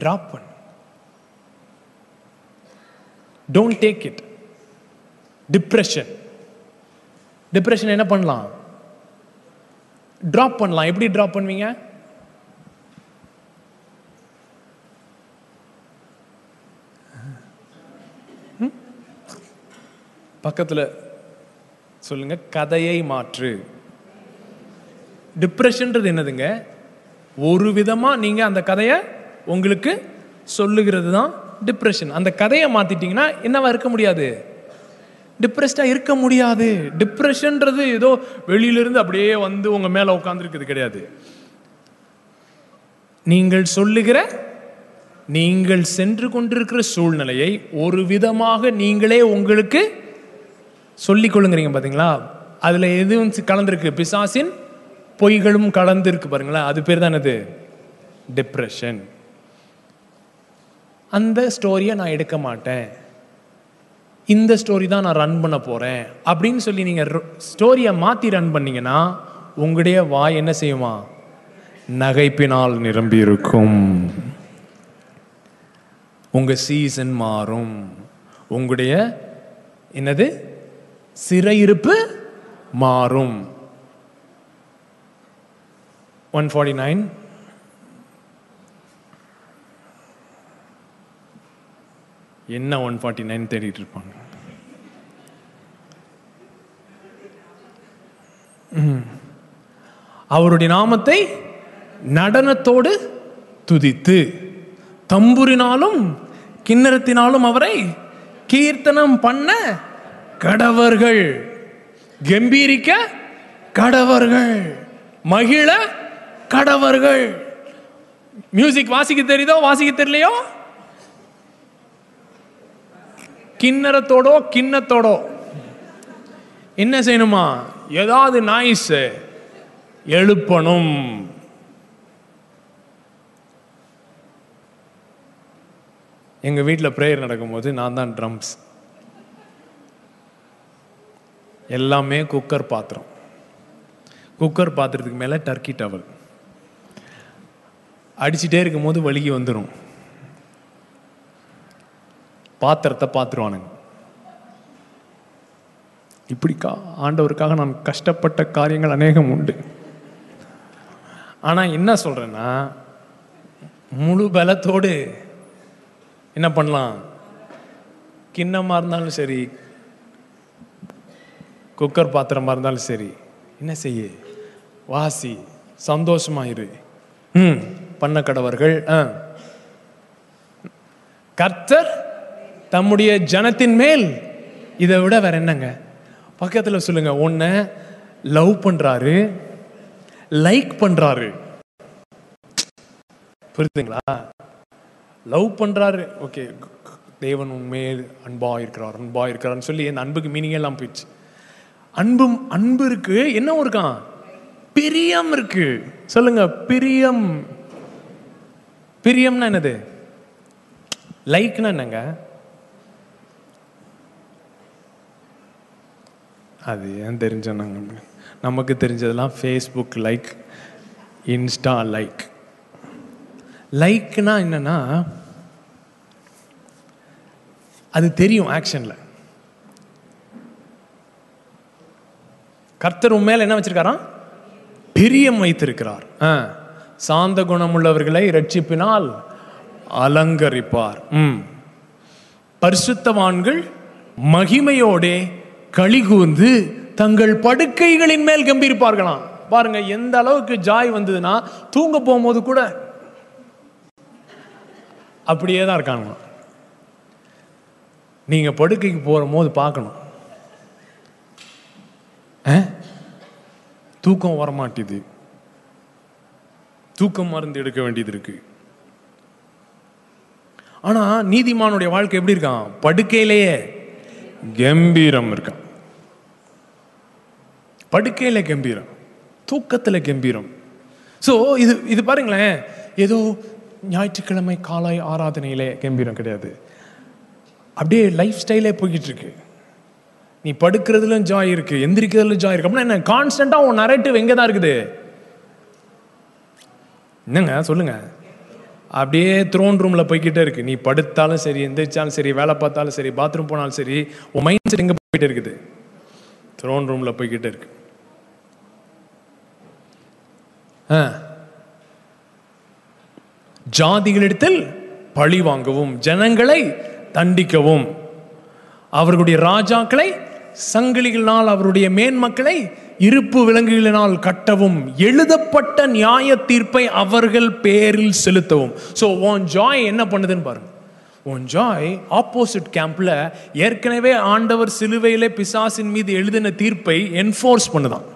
ட்ராப் பண்ணு. Don't take it depression depression என்ன பண்ணலாம்? ட்ராப் பண்ணலாம். எப்படி ட்ராப் பண்ணுவீங்க? பக்கத்தில் பக்கத்துல சொல்லுங்க கதையை மாற்று. டிப்ரெஷன்ன்றது என்னதுங்க? ஒரு விதமா நீங்க அந்த கதையை உங்களுக்கு சொல்லுகிறது தான் டிப்ரெஷன் அந்த கதையை மாத்திட்டீங்கன்னா என்னவா இருக்க முடியாது? டிப்ரெஸ்டாக இருக்க முடியாது. டிப்ரெஷன்ன்றது ஏதோ வெளியிலிருந்து அப்படியே வந்து உங்கள் மேலே உட்காந்துருக்குது கிடையாது. நீங்கள் சொல்லுகிற நீங்கள் சென்று கொண்டிருக்கிற சூழ்நிலையை ஒரு விதமாக நீங்களே உங்களுக்கு சொல்லிக் கொள்ளுங்கிறீங்க அதில் எதுவும் கலந்துருக்கு. பிசாசின் பொய்களும் கலந்துருக்கு பாருங்களேன். அது பேர் தான் அது டிப்ரெஷன் அந்த ஸ்டோரியை நான் எடுக்க மாட்டேன். இந்த ஸ்டோரி தான் நான் ரன் பண்ண போகிறேன் அப்படின்னு சொல்லி நீங்கள் ஸ்டோரியை மாற்றி ரன் பண்ணீங்கன்னா உங்களுடைய வாய் என்ன செய்யுமா? நகைப்பினால் நிரம்பி இருக்கும் சீசன் மாறும். உங்களுடைய என்னது? சிறையிருப்பு மாறும். ஒன் ஃபார்ட்டி நைன் என்ன ஒன் ஃபார்ட்டி நைன் தேடிட்டு இருப்பாங்க? அவருடைய நாமத்தை நடனத்தோடு துதித்து தம்புரினாலும் கிண்ணறத்தினாலும் அவரை கீர்த்தனம் பண்ண கடவர்கள். கம்பீரிக்க கடவர்கள். மகிழ கடவர்கள். மியூசிக் வாசிக்க தெரியுதோ வாசிக்க தெரியலையோ? கிண்ணறத்தோடோ கிண்ணத்தோடோ. என்ன செய்யணுமா? ஏதாவது நாய்ஸ் எழுப்பணும். எங்க வீட்டில் ப்ரேயர் நடக்கும்போது நான் தான் ட்ரம்ஸ் எல்லாமே குக்கர் பாத்திரம். குக்கர் பாத்திரத்துக்கு மேலே டர்க்கி டவல் அடிச்சிட்டே இருக்கும்போது வலிக்கு வந்துடும் பாத்திரத்தை பார்த்துருவானுங்க இப்படிக்கா ஆண்டவருக்காக நான் கஷ்டப்பட்ட காரியங்கள் அநேகம் உண்டு. ஆனால் என்ன சொல்கிறேன்னா முழு பலத்தோடு என்ன பண்ணலாம்? கிண்ணமாக இருந்தாலும் சரி குக்கர் பாத்திரமா இருந்தாலும் சரி. என்ன செய்ய? வாசி சந்தோஷமாக இரு ம் பண்ண கடவர்கள் ஆ. கர்த்தர் தம்முடைய ஜனத்தின் மேல் இதை விட வேற என்னங்க? பக்கத்தில் சொல்லுங்க ஒன்ன லவ் பண்றாரு லைக் பண்றாரு. புரியுதுங்களா? லவ் பண்றாரு. ஓகே தேவன் உண்மையே அன்பா இருக்கிறார் அன்பா இருக்கிறார்னு சொல்லி அந்த அன்புக்கு மீனிங் எல்லாம் போயிடுச்சு. அன்பும் அன்பு இருக்கு. என்ன இருக்கான் பிரியம் இருக்கு. சொல்லுங்க பிரியம். பிரியம்னா என்னது? லைக்னா என்னங்க? அது ஏன் தெரிஞ்சோன்னாங்க நமக்கு தெரிஞ்சதெல்லாம் ஃபேஸ்புக் லைக் இன்ஸ்டா லைக் லைக்னா என்னன்னா அது தெரியும் ஆக்ஷனில் கர்த்தர் உன் மேல என்ன வச்சிருக்காராம்? பிரியம் வைத்திருக்கிறார். சாந்த குணமுள்ளவர்களை ரட்சிப்பினால் அலங்கரிப்பார். ம். பரிசுத்தவான்கள் மகிமையோடே களிகூர்ந்து தங்கள் படுக்கைகளின் மேல் கம்பீரிப்பார்களாம். பாருங்க எந்த அளவுக்கு ஜாய் வந்ததுன்னா தூங்க போகும்போது கூட அப்படியே தான் இருக்காங்க நீங்க படுக்கைக்கு போற போது பார்க்கணும். தூக்கம் வரமாட்டேது. தூக்கம் மருந்து எடுக்க வேண்டியது இருக்கு. ஆனா நீதிமானுடைய வாழ்க்கை எப்படி இருக்கான் படுக்கையிலேயே கம்பீரம் இருக்கான் படுக்கையில கம்பீரம். தூக்கத்துல கம்பீரம். சோ இது இது பாருங்களேன். ஏதோ ஞாயிற்றுக்கிழமை காலை ஆராதனையிலே கம்பீரம் கிடையாது. அப்படியே லைஃப் ஸ்டைலே போய்கிட்டு இருக்கு. நீ படுக்கிறதுல ஜாய் இருக்கு எந்திரிக்கிறதுல ஜாய் இருக்கு. அப்படின்னா என்ன? கான்ஸ்டன்டா உன் நரேட்டிவ் எங்க தான் இருக்குது? என்னங்க? சொல்லுங்க. அப்படியே த்ரோன் ரூம்ல போய்கிட்டே இருக்கு. நீ படுத்தாலும் சரி எந்திரிச்சாலும் சரி வேலை பார்த்தாலும் சரி பாத்ரூம் போனாலும் சரி உன் மைண்ட் செட் எங்க போயிட்டு இருக்குது? த்ரோன் ரூம்ல போய்கிட்டே இருக்கு. ஆ. ஜாதிகளிடத்தில் பழி வாங்கவும் ஜனங்களை தண்டிக்கவும் அவர்களுடைய ராஜாக்களை சங்கிலிகளினால் அவருடைய மேன்மக்களை இருப்பு விலங்குகளினால் கட்டவும் எழுதப்பட்ட நியாய தீர்ப்பை அவர்கள் பேரில் செலுத்தவும். ஸோ ஓன் ஜாய் என்ன பண்ணுதுன்னு பாருங்க. உன் ஜாய் ஆப்போசிட் கேம்ப்ல ஏற்கனவே ஆண்டவர் சிலுவையிலே பிசாசின் மீது எழுதின தீர்ப்பை என்ஃபோர்ஸ் பண்ணுதான்.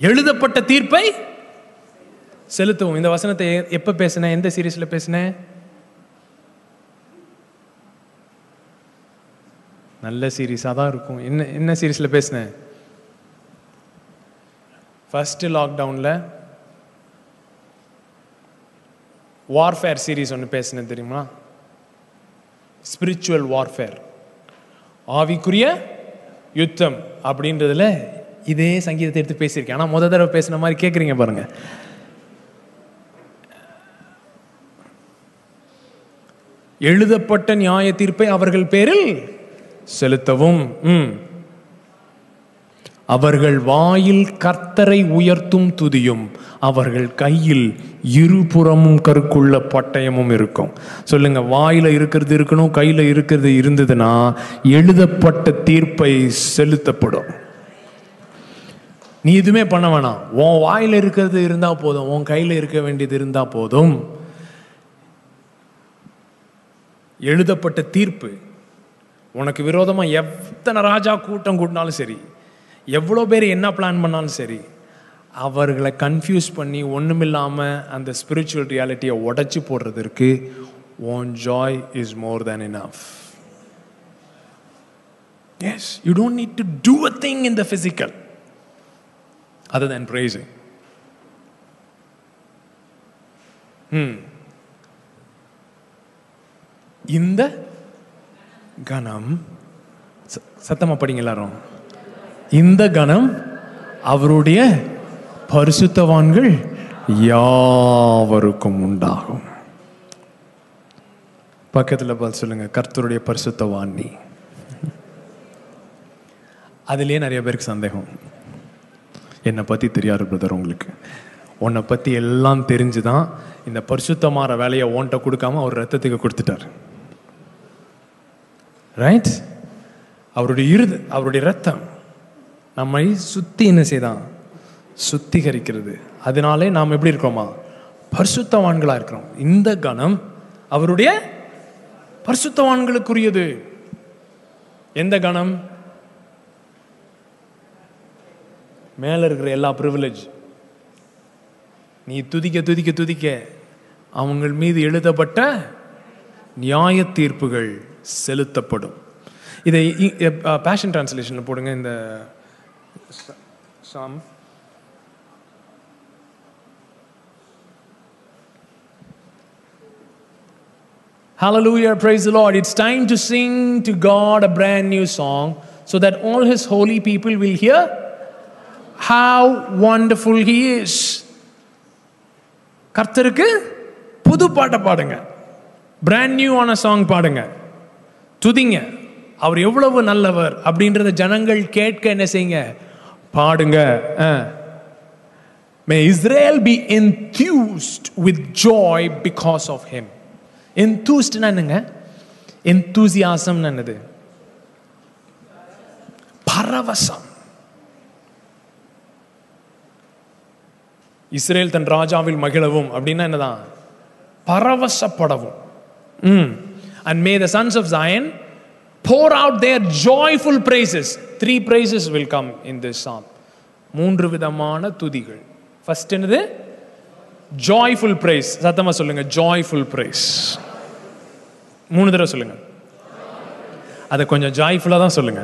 எழுதப்பட்ட தீர்ப்பை செலுத்தவும். இந்த வசனத்தை எப்போ எப்ப பேசினேன்? எந்த சீரீஸ்ல பேசினேன்? நல்ல சீரீஸாக தான் இருக்கும். என்ன என்ன சீரீஸில் பேசினேன்? ஃபஸ்ட்டு லாக்டவுனில் வார்ஃபேர் சீரீஸ் ஒன்று பேசினேன் தெரியுமா? ஸ்பிரிச்சுவல் வார்ஃபேர் ஆவிக்குரிய யுத்தம் அப்படின்றதுல இதே சங்கீதத்தை எடுத்து பேசியிருக்கேன். ஆனால் முத தடவை பேசின மாதிரி கேட்குறீங்க பாருங்க. எழுதப்பட்ட நியாய தீர்ப்பை அவர்கள் பேரில் செலுத்தவும் ம். அவர்கள் வாயில் கர்த்தரை உயர்த்தும் துதியும் அவர்கள் கையில் இருபுறமும் கருக்குள்ள பட்டயமும் இருக்கும். சொல்லுங்க வாயில இருக்கிறது இருக்கணும் கையில இருக்கிறது இருந்ததுன்னா எழுதப்பட்ட தீர்ப்பை செலுத்தப்படும். நீ எதுவுமே பண்ண வேணாம். உன் வாயில இருக்கிறது இருந்தா போதும் உன் கையில இருக்க வேண்டியது இருந்தா போதும். எழுதப்பட்ட தீர்ப்பு உனக்கு விரோதமாக எத்தனை ராஜா கூட்டம் கூட்டினாலும் சரி எவ்வளோ பேர் என்ன பிளான் பண்ணாலும் சரி அவர்களை கன்ஃபியூஸ் பண்ணி ஒன்றுமில்லாமல் அந்த ஸ்பிரிச்சுவல் ரியாலிட்டியை உடச்சி போடுறதற்கு own joy is more than enough yes you don't need to do a thing in the physical other than praising hmm இந்த கணம். ச- சத்தமா படிங்க எல்லாரும். இந்த கணம் அவருடைய பரிசுத்தவான்கள் யாவருக்கும் உண்டாகும். பக்கத்தில் பதில் சொல்லுங்க கர்த்தருடைய பரிசுத்தவான் நீ. அதுலேயே நிறைய பேருக்கு சந்தேகம். என்னை பற்றி தெரியாது பிரதர் உங்களுக்கு. உன்னை பற்றி எல்லாம் தெரிஞ்சு தான் இந்த பரிசுத்தமாற வேலையை ஓன்ட்ட கொடுக்காம அவர் ரத்தத்துக்கு கொடுத்துட்டார். ரைட் அவருடைய இருது அவருடைய ரத்தம் நம்மை சுத்தி என்ன செய்தான் சுத்திகரிக்கிறது. அதனாலே நாம் எப்படி இருக்கிறோமா? பரிசுத்தவான்களா இருக்கிறோம். இந்த கணம் அவருடைய பரிசுத்தவான்களுக்குரியது. எந்த கணம்? மேல இருக்கிற எல்லா ப்ரிவிலேஜ் நீ துதிக்க துதிக்க துதிக்க. அவங்கள் மீது எழுதப்பட்ட நியாய தீர்ப்புகள் செலுத்தப்படும் இதை பேஷன் டிரான்ஸ்லேஷனில் போடுங்க இந்த psalm Hallelujah, praise the Lord. It's time to sing to God a brand new song so that all His holy people will hear how wonderful He is. கர்த்தருக்கு புது பாட்டை பாடுங்க பிராண்ட் நியூவான சாங் பாடுங்க துதிங்க. அவர் எவ்வளவு நல்லவர் அப்படின்றத ஜனங்கள் கேட்க என்ன செய்யுங்க? பாடுங்க. May Israel be enthused with joy because of him enthused-னா என்னங்க? Enthusiasm என்னது? பரவசம். இஸ்ரேல் தன் ராஜாவில் மகிழவும் அப்படின்னா என்னதான்? பரவசப்படவும். ம். And may the sons of Zion pour out their joyful praises. Three praises will come in this psalm. மூன்று விதமான துதிகள். ஃபர்ஸ்ட் என்னது? ஜாய்ஃபுல் பிரைஸ் சத்தமா சொல்லுங்க ஜாய்ஃபுல் பிரைஸ் மூணு தடவை சொல்லுங்க. அதை கொஞ்சம் ஜாய்ஃபுல்லாக தான் சொல்லுங்க.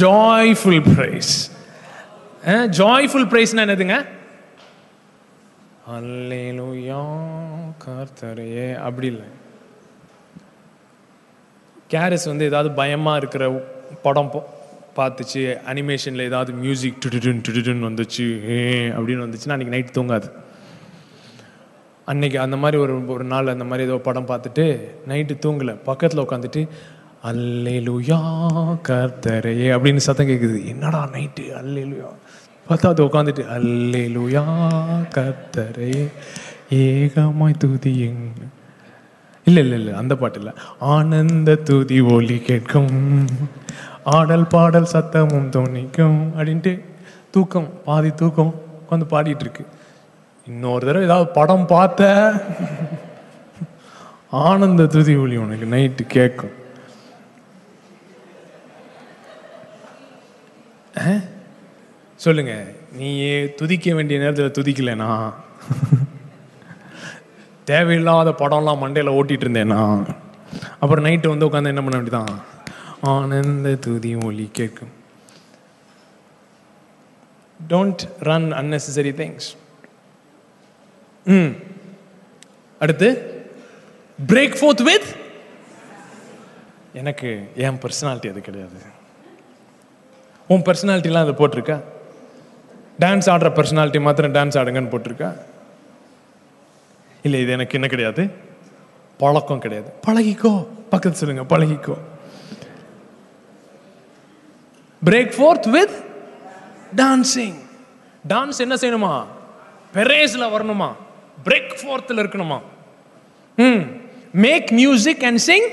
ஜாய்ஃபுல் பிரைஸ் ஜாய்ஃபுல் பிரைஸ்னா என்னதுங்க? அல்லேலூயா கர்த்தரையே அப்படி இல்லை. கேரஸ் வந்து ஏதாவது பயமாக இருக்கிற படம் போ- பார்த்துச்சு அனிமேஷனில் ஏதாவது மியூசிக் டுடுடுன் டுடுடுன்னு வந்துச்சு ஏ அப்படின்னு வந்துச்சுன்னா அன்றைக்கி நைட் தூங்காது. அன்றைக்கி அந்த மாதிரி ஒரு ஒரு நாள் அந்த மாதிரி ஏதோ படம் பார்த்துட்டு நைட்டு தூங்கலை. பக்கத்தில் உட்காந்துட்டு அல்லேலுயா கர்த்தரையே அப்படின்னு சத்தம் கேட்குது என்னடா நைட்டு அல்லேலுயா. பார்த்தா அது உட்காந்துட்டு அல்லேலுயா கர்த்தரையே ஏகமாய் துதியுங்க இல்லை இல்லை இல்லை அந்த பாட்டு இல்லை. ஆனந்த துதி ஒலி கேட்கும். ஆடல் பாடல் சத்தமும் தோணிக்கும் அப்படின்ட்டு தூக்கம் பாதி தூக்கம் உட்காந்து பாடிட்டு இருக்கு. இன்னொரு தடவை ஏதாவது படம் பார்த்த ஆனந்த துதி ஒலி உனக்கு நைட்டு கேட்கும். சொல்லுங்க. நீ துதிக்க வேண்டிய நேரத்தில் துதிக்கலைனா? தேவையில்லாத படம்லாம் மண்டையில் ஓட்டிகிட்டு இருந்தேனா அப்புறம் நைட்டு வந்து உட்காந்து என்ன பண்ண வேண்டியதான் ஆனந்த துதி ஒலி கேட்கும். டோன்ட் ரன் அன்னெசரி திங்ஸ் ம். அடுத்து பிரேக் ஃபோர்த் வித் எனக்கு என் பர்சனாலிட்டி அது கிடையாது. உன் பர்சனாலிட்டிலாம் அது போட்டிருக்கா? டான்ஸ் ஆடுற பர்சனாலிட்டி மாத்திரம் டான்ஸ் ஆடுங்கன்னு போட்டிருக்கா? இல்லை இது எனக்கு என்ன கிடையாது? பழக்கம் கிடையாது. பழகிக்கோ. பக்கத்து சொல்லுங்க பழகிக்கோ. Break forth with dancing dance என்ன செய்யணுமா? பெரேஸ்ல வரணுமா? பிரேக் ஃபோர்த்தில் இருக்கணுமா? ம். Make music and sing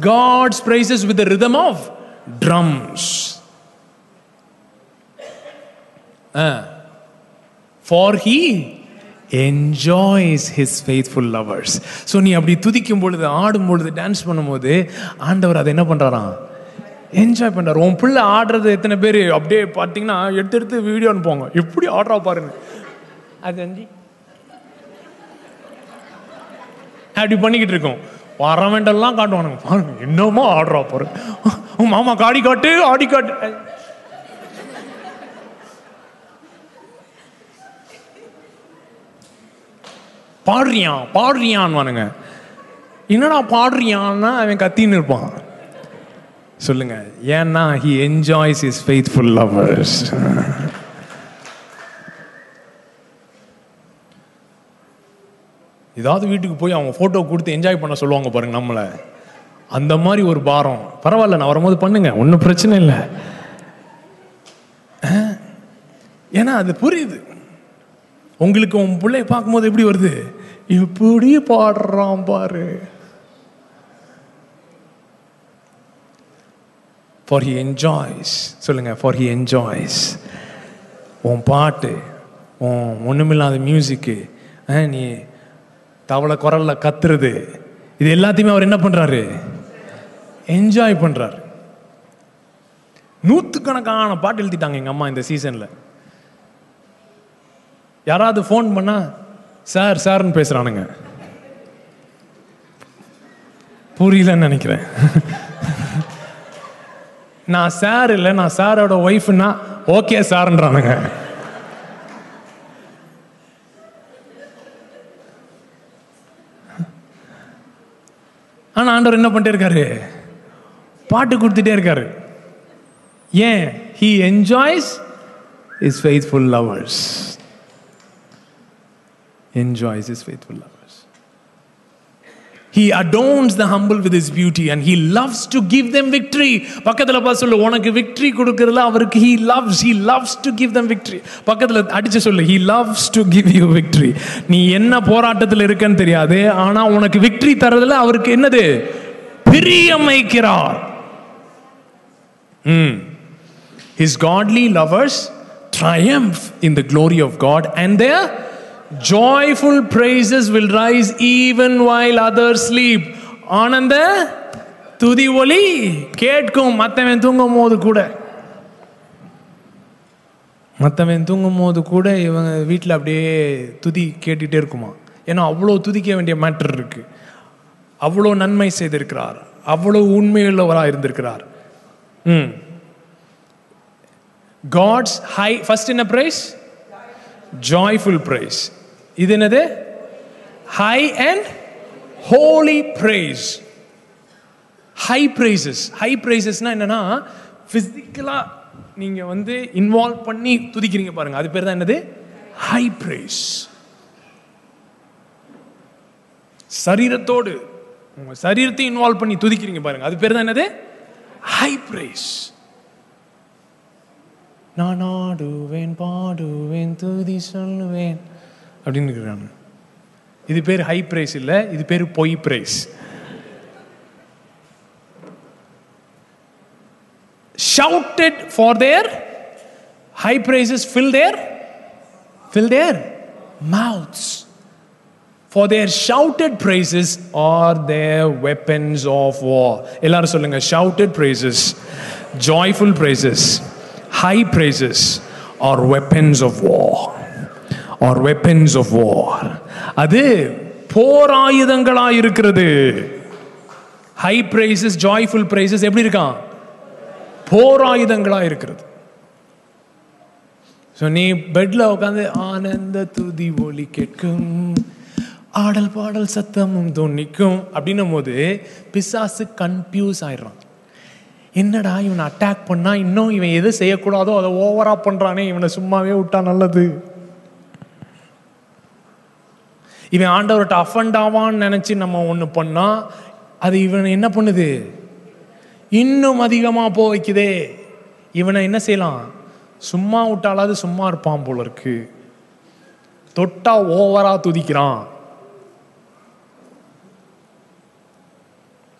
God's praises with rhythm of drums for he enjoys his faithful lovers so நீ அப்படி துதிக்கும் பொழுது ஆடும் பொழுது டான்ஸ் பண்ணும்போது ஆண்டவர் அதை என்ன பண்ணுறாராம் என்ஜாய் பண்ணுறாரு உன் பிள்ளை ஆடுறது எத்தனை பேர்? அப்படியே பார்த்தீங்கன்னா எடுத்து எடுத்து வீடியோ அனுப்புவாங்க. எப்படி ஆடுறா பாருங்க அது வந்து அப்படி பண்ணிக்கிட்டு இருக்கோம். வரவேண்டெல்லாம் காட்டுவானுங்க. பாருங்க என்னமோ ஆடுறா பாரு. மாமா காடி காட்டு ஆடி காட்டு. பாடுறியான் பாடுறியான்னு என்னடா பாடுறியான்னா அவன் கத்தின்னு இருப்பான். சொல்லுங்க ஏன்னா he enjoys his faithful lovers ஏதாவது வீட்டுக்கு போய் அவங்க ஃபோட்டோ கொடுத்து என்ஜாய் பண்ண சொல்லுவாங்க பாருங்க நம்மளை. அந்த மாதிரி ஒரு பாரம். பரவாயில்ல நான் வரும்போது பண்ணுங்க ஒன்றும் பிரச்சனை இல்லை. ஏன்னா அது புரியுது. உங்களுக்கு உன் பிள்ளைய பார்க்கும்போது எப்படி வருது? எப்படி பாடுறான் பாரு. ஃபார் ஹி என்ஜாய்ஸ் சொல்லுங்க ஃபார் ஹி என்ஜாய்ஸ் உன் பாட்டு உன் ஒன்றுமில்லாத மியூசிக்கு நீ தவளை குரலில் கத்துறது இது எல்லாத்தையுமே அவர் என்ன பண்ணுறாரு என்ஜாய் பண்ணுறாரு நூற்றுக்கணக்கான பாட்டு எழுதிட்டாங்க எங்கள் அம்மா இந்த சீசனில் யாராவது ஃபோன் பண்ணா சார் சார்னு பேசுறானுங்க. புரியலன்னு நினைக்கிறேன். நான் சார் இல்லை நான் சாரோட ஒய்ஃப்னா ஓகே சார்ன்றானுங்க. ஆனால் ஆண்டவர் என்ன பண்ணிட்டே இருக்காரு பாட்டு கொடுத்துட்டே இருக்காரு. ஏன்? He enjoys his faithful lovers enjoys his faithful lovers. He adorns the humble with his beauty and he loves to give them victory. பக்கத்துல பார்த்து சொல்லு உனக்கு victory கொடுக்கறதுல அவருக்கு he loves he loves to give them victory. பக்கத்துல அடிச்சு சொல்லு he loves to give you victory. நீ என்ன போராட்டத்தில் இருக்கன்னு தெரியாது ஆனா உனக்கு victory தரதுல அவருக்கு என்னது பிரியம் வைக்கிறார் ம் His godly lovers triumph in the glory of God, and their joyful praises will rise even while others sleep. ஆனந்த துதி ஒலி கேட்கும். மற்றவன் தூங்கும் போது கூட. மற்றவன் தூங்கும் போது கூட இவங்க வீட்டில் அப்படியே துதி கேட்டுகிட்டே இருக்குமா? ஏன்னா அவ்வளோ துதிக்க வேண்டிய மேட்டர் இருக்குது அவ்வளோ நன்மை செய்திருக்கிறார். அவ்வளோ உண்மையுள்ளவராக இருந்திருக்கிறார். ம். காட்ஸ் ஹை ஃபஸ்ட் என்ன பிரைஸ் ஜாய்ஃபுல் பிரைஸ் இது என்னது high and holy praise high praises high ப்ரைஸஸ்னால் என்னன்னா ஃபிசிக்கலாக நீங்கள் வந்து இன்வால்வ் பண்ணி துதிக்கிறீங்க பாருங்கள் அது பேர் தான் என்னது? ஹை பிரைஸ் சரீரத்தோடு உங்கள் சரீரத்தை இன்வால்வ் பண்ணி துதிக்கிறீங்க பாருங்கள் அது பேர் தான் என்னது? ஹை பிரைஸ் நான் ஆடுவேன் பாடுவேன் துதி சொல்லுவேன் அப்படின்னு இருக்கிறாங்க இது பேர் ஹை பிரைஸ் இல்லை இது பேர் பொய் praise shouted for their high praises fill their fill their mouths for their shouted praises are their weapons of war எல்லாரும் சொல்லுங்க shouted praises joyful praises high praises are weapons of war. Or weapons of war. அது போராயுதங்களா இருக்கிறது. High prices joyful prices எப்படி இருக்கான்? போராயுதங்களா இருக்கிறது. So நீ பெட்ல உட்காந்து ஆனந்த துதி ஒலி கேட்கும் ஆடல் பாடல் சத்தமும் துணிக்கும் அப்படின்னும் போது பிசாசு கன்ஃபியூஸ் ஆயிடுறான். என்னடா இவனை அட்டாக் பண்ணா? இன்னும் இவன் எது செய்யக்கூடாதோ அதை ஓவரா பண்றானே. இவனை சும்மாவே விட்டா நல்லது. இவன் ஆண்டவர்கிட்ட அஃபண்ட் ஆவான்னு நினைச்சு நம்ம ஒன்று பண்ணா அது இவனை என்ன பண்ணுது? இன்னும் அதிகமாக போக வைக்குதே. இவனை என்ன செய்யலாம்? சும்மா விட்டாலாவது சும்மா இருப்பான் போல இருக்கு. தொட்டா ஓவரா துதிக்கிறான்.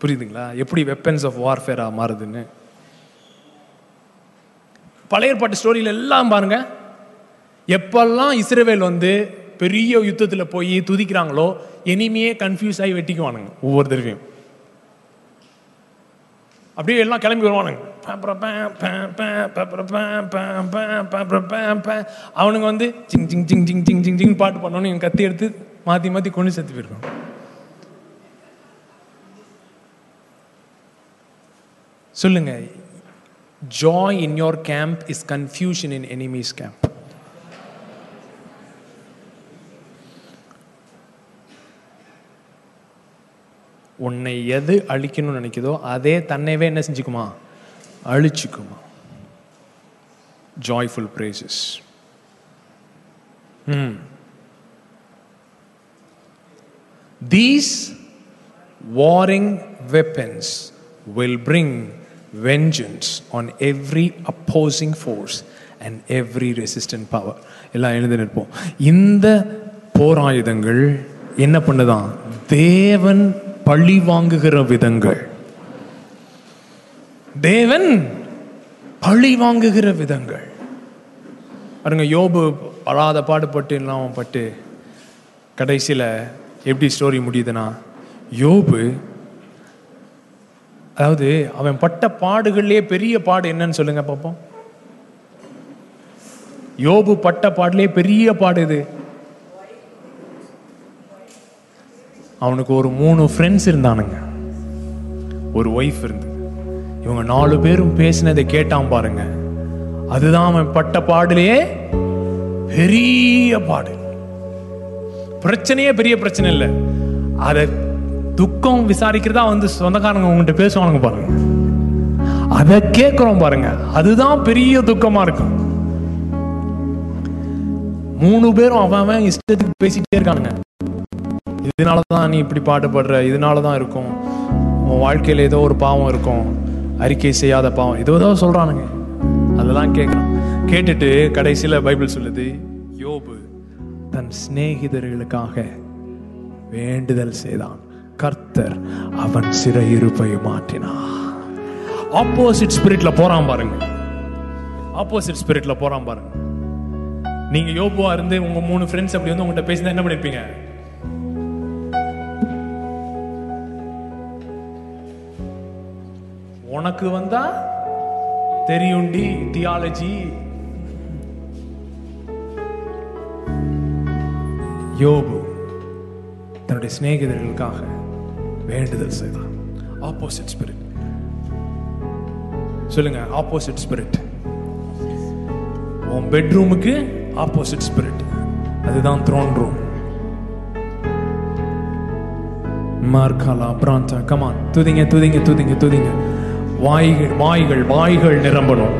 புரியுதுங்களா எப்படி வெப்பன்ஸ் ஆஃப் வார்ஃபேராக மாறுதுன்னு பழைய பாட்டு ஸ்டோரியில் எல்லாம் பாருங்க எப்பெல்லாம் இஸ்ரேவேல் வந்து பெரிய யுத்தத்தில் போய் துதிக்கிறாங்களோ எனிமையே கன்ஃபியூஸ் ஆகி வெட்டிக்குவானுங்க ஒவ்வொரு தடவையும் அப்படியே எல்லாம் கிளம்பி வருவானுங்க அவனுங்க வந்து ஜிங் ஜிங் ஜிங் ஜிங் ஜிங் ஜிங் ஜிங் பாட்டு பண்ணோன்னு கத்தி எடுத்து மாற்றி மாற்றி கொண்டு செத்து போயிருக்கான் சொல்லுங்க. Joy in your camp is confusion in enemies camp உன்னை எது அழிக்கணும்னு நினைக்குதோ அதே தன்னைவே என்ன செஞ்சுக்குமா? அழிச்சுக்குமா? Joyful praises hmm these warring weapons will bring vengeance on every opposing force and every resistant power எல்லாம் எழுந்து நிற்போம். இந்த போராயுதங்கள் என்ன பண்ணுதான்? தேவன் பழி வாங்குகிற விதங்கள். தேவன் பழி வாங்குகிற விதங்கள். பாருங்க யோபு படாத பாடுபட்டு இல்லாமல் பட்டு கடைசியில் எப்படி ஸ்டோரி முடியுதுன்னா யோபு அதாவது அவன் பட்ட பாடுகள்லேயே பெரிய பாடு என்னன்னு சொல்லுங்க பார்ப்போம். யோபு பட்ட பாடலே பெரிய பாடு இது. அவனுக்கு ஒரு மூணு ஃப்ரெண்ட்ஸ் இருந்தானுங்க. ஒரு ஒய்ஃப் இருந்து இவங்க நாலு பேரும் பேசினதை கேட்டான் பாருங்க. அதுதான் அவன் பட்ட பாடுலயே பெரிய பாடு. பிரச்சனையே பெரிய பிரச்சனை இல்லை. அதை துக்கம் விசாரிக்கிறதா வந்து சொந்தக்காரங்க உங்கள்கிட்ட பேசுவானுங்க பாருங்க. அதை கேட்குறோம் பாருங்க. அதுதான் பெரிய துக்கமா இருக்கும். மூணு பேரும் அவன் அவன் இஷ்டத்துக்கு பேசிட்டே இருக்கானுங்க. இதனால தான் நீ இப்படி பாடுபடுற இதனால தான் இருக்கும். உன் வாழ்க்கையில் ஏதோ ஒரு பாவம் இருக்கும். அறிக்கை செய்யாத பாவம். ஏதோ ஏதோ சொல்கிறானுங்க அதெல்லாம் கேட்குறான் கேட்டுட்டு கடைசியில் பைபிள் சொல்லுது யோபு தன் சிநேகிதர்களுக்காக வேண்டுதல் செய்தான். கர்த்தர் அவன் சிறையிருப்பை மாற்றினா ஆப்போசிட் ஸ்பிரிட்ல போறான் பாருங்க. ஆப்போசிட் ஸ்பிரிட்ல போறான் பாருங்க. நீங்க யோபுவா இருந்து உங்க மூணு ஃப்ரெண்ட்ஸ் அப்படி வந்து உங்ககிட்ட பேசினா என்ன பண்ணிருப்பீங்க? உனக்கு வந்தா தெரியுண்டி தியாலஜி யோபு தன்னுடைய சிநேகிதர்களுக்காக வேண்டுதல் செய்தான். ஆப்போசிட் ஸ்பிரிட் சொல்லுங்க ஆப்போசிட் ஸ்பிரிட் உன் பெட்ரூமுக்கு ஆப்போசிட் ஸ்பிரிட் அதுதான் த்ரோன் ரூம் மார்காலா பிராந்தா கமான் துதிங்க துதிங்க துதிங்க துதிங்க. வாய்கள் வாய்கள் வாய்கள் நிரம்பணும்.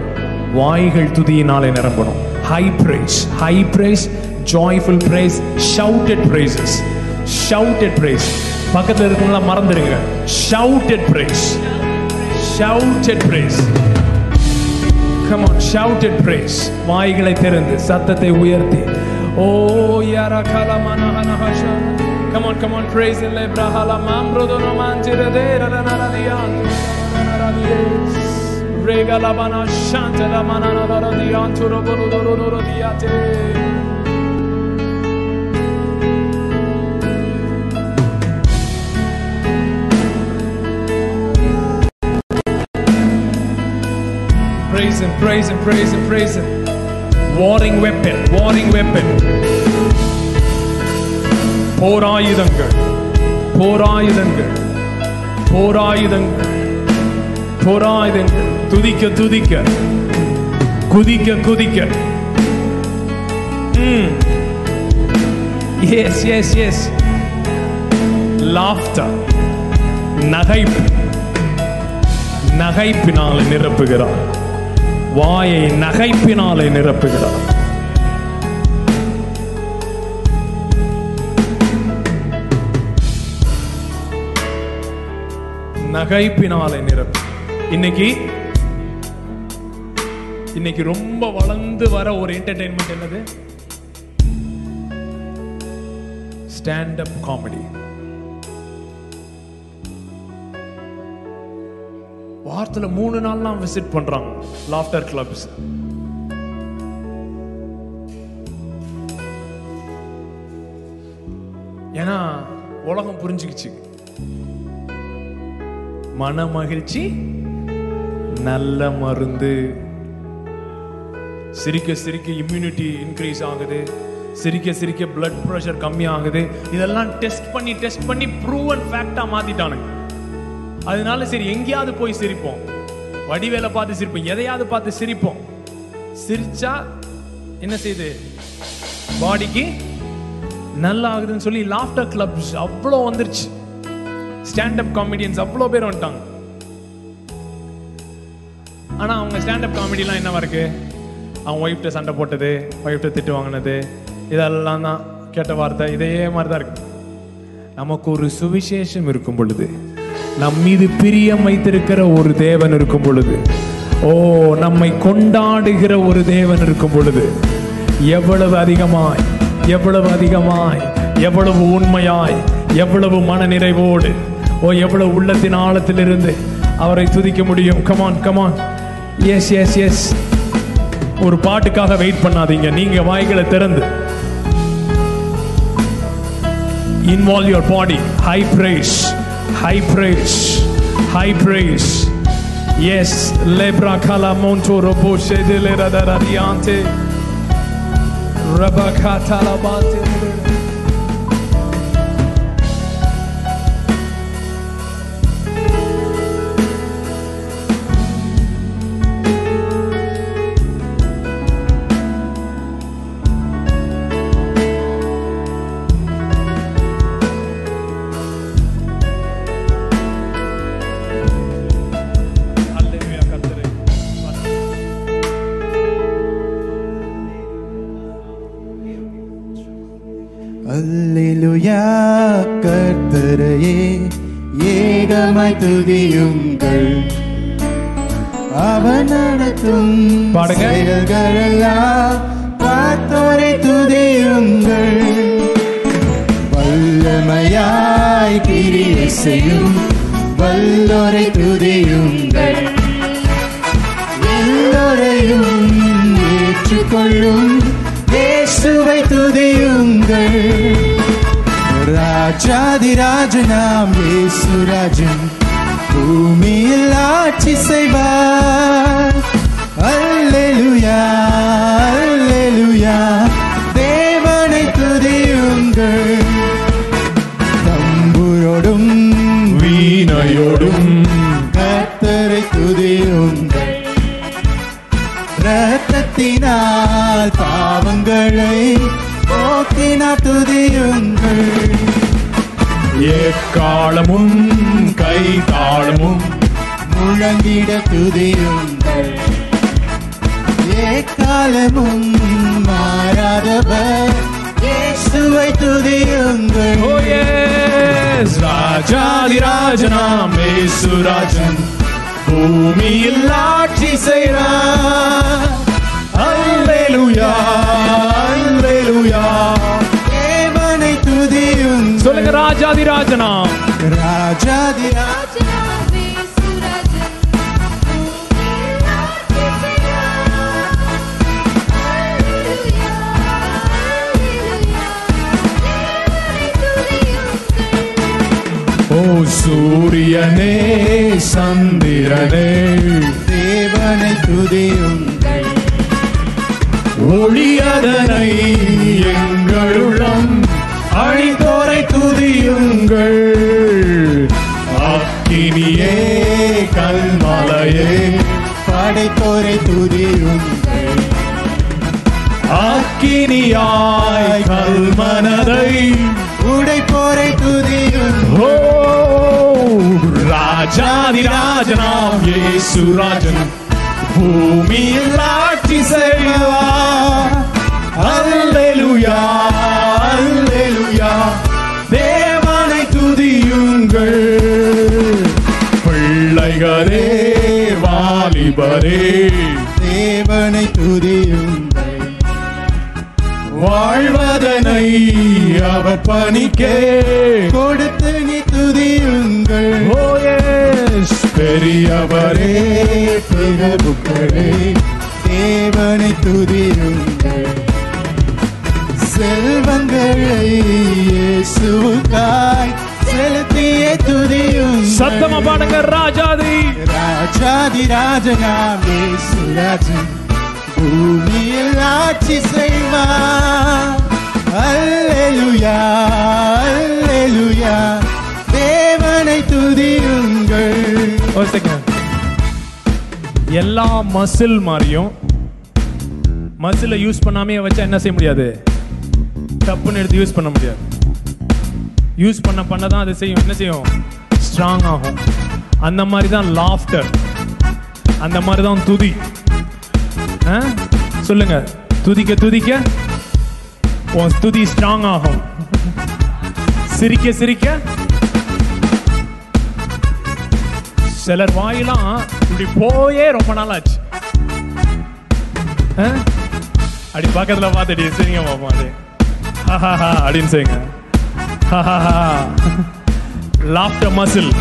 வாய்கள் துதியினாலே நிரம்பணும். High praise high praise joyful praise shouted praises shouted praise பக்கத்துல இருக்கவங்கள மறந்துடுங்க shouted praise shouted praise Come on, shouted praise. வாய்களை திறந்து சத்தத்தை உயர்த்தி ஓ யாரா கலமன ஹனஹஷா Come on, come on, praise in Lebrahala Mambrodo no manjere de ranaradiantu Regala bana shanta la manana radiantu roboru dororo diate Him, praise him, praise him, praise him. Warring weapon, warring weapon. போராயுதங்கள் போராயுதங்கள் போராயுதங்கள் போராயுதங்கள் துதிக்க துதிக்க குதிக்க குதிக்க yes yes yes laughter நகைப்பு நகைப்பினால் நிரப்புகிறார் வாயை நகைப்பினாலே நிரப்புகிறார். நகைப்பினாலே நிரப்பு. இன்னைக்கு இன்னைக்கு ரொம்ப வளர்ந்து வர ஒரு என்டர்டைன்மெண்ட் என்னது? ஸ்டாண்ட் அப் காமெடி வாரத்தில் மூணு நாள்லாம் விசிட் பண்றாங்க. லாஃப்டர் கிளப்ஸ் ஏன்னா உலகம் புரிஞ்சுக்கிச்சு. மன மகிழ்ச்சி நல்ல மருந்து. சிரிக்க சிரிக்க இம்யூனிட்டி இன்க்ரீஸ் ஆகுது. சிரிக்க சிரிக்க பிளட் ப்ரெஷர் கம்மி ஆகுது இதெல்லாம் டெஸ்ட் பண்ணி டெஸ்ட் பண்ணி ப்ரூவன் ஃபேக்டா மாத்திட்டானுங்க. அதனால சரி எங்கேயாவது போய் சிரிப்போம். வடிவேலை பார்த்து சிரிப்போம். எதையாவது பார்த்து சிரிப்போம். சிரிச்சா என்ன செய்யுது பாடிக்கு நல்லா ஆகுதுன்னு சொல்லி லாஃப்டர் கிளப்ஸ் அவ்வளோ வந்துருச்சு. ஸ்டாண்டப் காமெடியன்ஸ் அவ்வளோ பேர் வந்துட்டாங்க. ஆனால் அவங்க ஸ்டாண்டப் காமெடிலாம் என்னவா இருக்கு? அவன் ஒய்ஃப்ட்ட சண்டை போட்டது ஒய்ஃப்ட்ட திட்டு வாங்கினது இதெல்லாம் தான் கெட்ட வார்த்தை. இதே மாதிரி தான் இருக்கு. நமக்கு ஒரு சுவிசேஷம் இருக்கும் பொழுது நம் மீது பிரியம் வைத்திருக்கிற ஒரு தேவன் இருக்கும் பொழுது. ஓ நம்மை கொண்டாடுகிற ஒரு தேவன் இருக்கும் பொழுது. எவ்வளவு அதிகமாய் எவ்வளவு அதிகமாய் எவ்வளவு உண்மையாய் எவ்வளவு மன நிறைவோடு ஓ எவ்வளவு உள்ளத்தின் ஆழத்திலிருந்து அவரை துதிக்க முடியும். Come on come on yes yes yes ஒரு பாட்டுக்காக வெயிட் பண்ணாதீங்க. நீங்க வாய்களை திறந்து. Involve your body high praise High praise. High praise. Yes, lebra calamonto roboche de le radaradiante. Rabakata labate. ஏகமாய் துதியுங்கள் அவன் நடத்தும். செயல்களெல்லாம் பார்த்தோரை துதியுங்கள். வல்லமையாய் கிரியை செய்யும் வல்லோரை துதியுங்கள். எல்லோரையும் ஏற்றுக்கொள்ளும் இயேசுவை துதியுங்கள். ராஜாதிராஜனாம் இயேசுராஜன். பூமியில் ஆட்சி செய்வார். அல்லேலூயா அல்லேலூயா. தேவனை துதியுங்கள். தம்புரோடும் வீணையோடும். கர்த்தரை துதியுங்கள். ரத்தத்தினால் பாவங்களை போக்கினார் துதியுங்கள். முழங்கிட துதியுங்கள் ஏக்காலமும் மாறாதவர். இயேசுவை துதியுங்கள் எஸ் ராஜாதி ராஜனாம் இயேசுராஜன் பூமியில் ஆட்சி செய்கிறார் அல்லேலூயா அல்லேலூயா. தேவனை துதியுங்கள். சொல்லுங்க ராஜாதி ராஜனாம் ராஜாதி ராஜனாவே சூரியனே சந்திரனே. தேவனை துதியுங்கள். ஒளியதனை எங்களுள்ளம் அழித்தோரை துதியுங்கள். அக்கினியே கல்மலையே படைத்தோரை துதியுங்கள். அக்கினியாய் கல்மனதை உடைப்போரை துதியுங்கள். ஓ ராஜாதி ராஜனாம். இயேசுராஜன் பூமியில் ஆட்சி செய்வார். அல்லேலூயா அல்லேலூயா. தேவனை துதியுங்கள். பிள்ளைகளே வாலிபரே. தேவனை துதியுங்கள். வாழ்வதனை அவர் பணிக்கே. கொடுத்து பெரியவரே பிரபுக்களே தேவனை துதியுங்கள். செல்வங்களை இயேசுவுக்காய் செலுத்திய துதியுங்கள். சத்தமா பாடுங்க ராஜாதி. ராஜாதி ராஜனாம் இயேசுராஜன் பூமியில் ஆட்சி செய்வார். அல்லேலூயா அல்லேலூயா. தேவனை துதியுங்கள். ஒரு செகண்ட் எல்லா மசில் மாதிரியும் மசிலை யூஸ் பண்ணாமே வச்சா என்ன செய்ய முடியாது? டப்புன்னு எடுத்து யூஸ் பண்ண முடியாது. யூஸ் பண்ண பண்ண தான் அது செய்யும். என்ன செய்யும்? ஸ்ட்ராங் ஆகும். அந்த மாதிரி தான் லாஃப்டர் அந்த மாதிரி தான் துதி. ஆ? சொல்லுங்க. துதிக்க துதிக்க உன் துதி ஸ்ட்ராங் ஆகும். சிரிக்க சிரிக்க சிலர் வாயிலாம் இப்படி போயே ரொம்ப நாள் ஆச்சு அப்படி பக்கத்துல பார்த்துடி சரிங்க பாப்பா அது ஹாஹாஹா அப்படின்னு செய்யுங்க லாஃப்டர் மசில்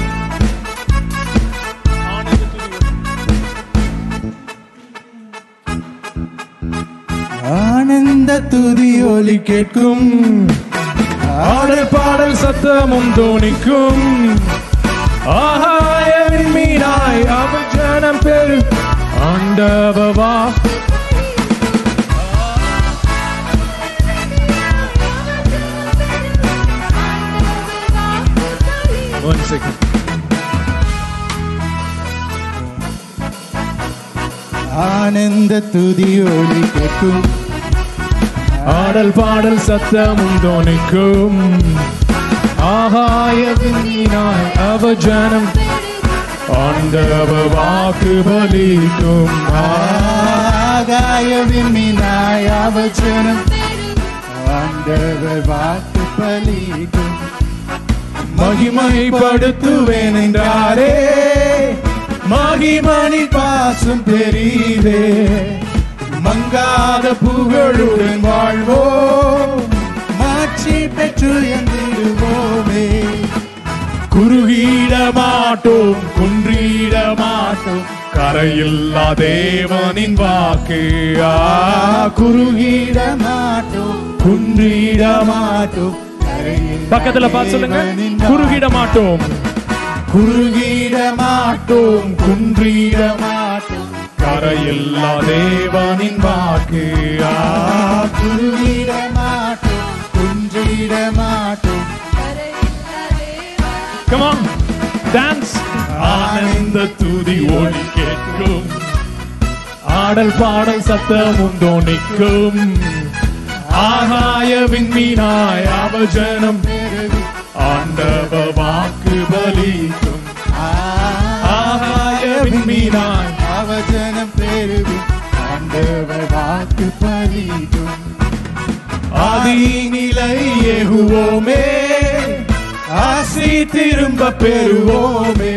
ஆனந்த துதி ஒலி கேட்கும். ஆடல் பாடல் சத்தமும் தோணிக்கும். ஆகாயவின் மீனாய் அவஜனம் பெரு ஆண்டவவா. One second. ஆனந்த துதி ஒலி கேட்கும். ஆடல் பாடல் சத்தமும் தோணிக்கும் ஆகாயவின் அவஜனம் ஆண்டவ வாக்கு பலிக்கும் ஆகாய அவஜனம் ஆண்டவ வாக்கு பலிக்கும் மகிமைப்படுத்துவேன் என்றாரே மகிமணி பாசம் தெரியுதே. மங்காத புகழுடன் வாழ்வோம். மாட்சி பெற்று எந்திடுவோமே. குறுகிட மாட்டோம் குன்றிட மாட்டோம். கரையில்லா தேவனின் வாக்கு. குறுகிட மாட்டோம் குன்றிட மாட்டோம். பக்கத்துல பார்த்து சொல்லுங்க. குறுகிட மாட்டோம். குறுகிட மாட்டோம் குன்றிட மாட்டோம். கரையில்லா தேவனின் வாக்கு. குறுகிட விட மாட்டோம் Come on, dance. ஆனந்த துதி ஒளி கேட்கும். ஆடல் பாடல் சத்தமும் தோணிக்கும் ஆகாய விண்மீனாய் அவஜனம் ஆண்டவ வாக்கு பலிக்கும். ஆகாய விண்மீனாய் அவஜனம் பெருகும் ஆண்டவ வாக்கு பலிக்கும். ஆதியினிலை ஏகுவோமே. ஆசி திரும்ப பெறுவோமே.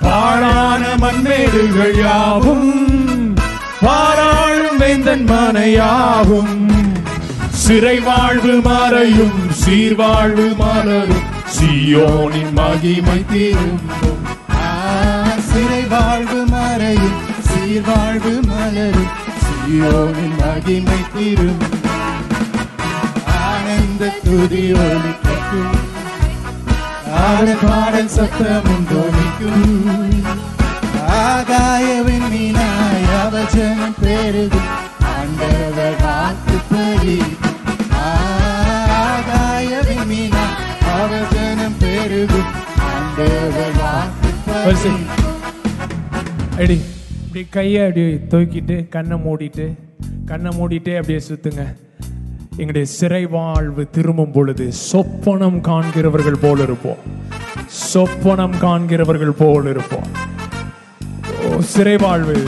பாழான மண்மேடுகள் யாவும் பாராளும் வேந்தன் மனையாகும். சிறை வாழ்வு மறையும் சீர்வாழ்வு மலரும் சியோனின் மகிமை திரும்பும். சிறை வாழ்வு மறையும் சீர்வாழ்வு மலரும் சியோனின் மகிமை திரும்பும். ஆனந்த துதி ஒலிக்கும் ஆட பாடல் சத்தமும் தோணிக்கும் ஆகாயவின் மீனாய் அவஜனம் பெருகும். ஆண்டவர் வாக்கு பலிக்கும் ஆகாயவின் மீனாய் அவஜனம் பெருகும். ஆண்டவர் வாக்கு அடி இப்படி கையை அப்படியே தூக்கிட்டு கண்ணை மூடிட்டு கண்ணை மூடிட்டே அப்படியே சுத்துங்க. எங்களுடைய சிறை வாழ்வு திரும்பும் பொழுது சொப்பனம் காண்கிறவர்கள் போல இருப்போம். சொப்பனம் காண்கிறவர்கள் போல் இருப்போம். ஓ, சிறை வாழ்வு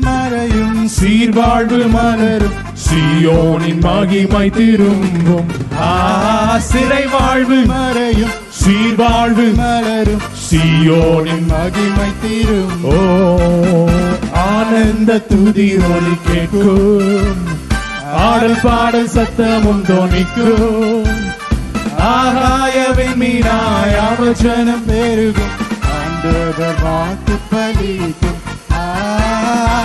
மறையும் சீர்வாழ்வு மலரும். சியோனின் மகிமை திரும்பும். ஆ சிறை வாழ்வு மறையும் சீர்வாழ்வு. மலரும். சியோனின் மகிமை திரும்பும். ஓ ஆனந்த துதி ஒலி கேட்கும். ஆடல் பாடல் சத்தம் உண்டோ நிற்கும். ஆகாயவின் மீனாய் அவச்சனம் பெருகும். ஆண்டவர் வாக்கு பலிக்கும்.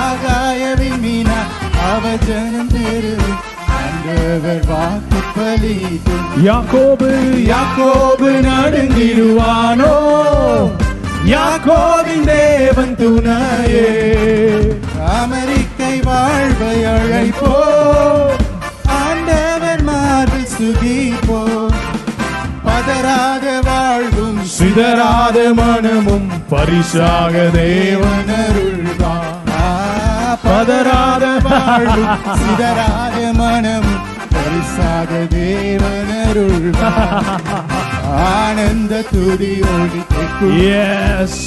ஆகாயவின் மீனாய் அவச்சனம் பெருகும். ஆண்டவர் வாக்கு பலிக்கும். யாக்கோபு யாக்கோபு நடுங்கிடுவானோ? யாக்கோவின் தேவன் துணையே. அமெரிக்கை வாழ்வை அழைப்போ ஆண்டவர் மார்பில் சுகிப்போ பதறாத வாழ்வும் சிதறாத மனமும் பரிசாக தேவனருள்வார் பதறாத வாழ்வும் சிதறாத மனமும் பரிசாக தேவனருள்வார் ஆனந்த துதி ஒளி எஸ்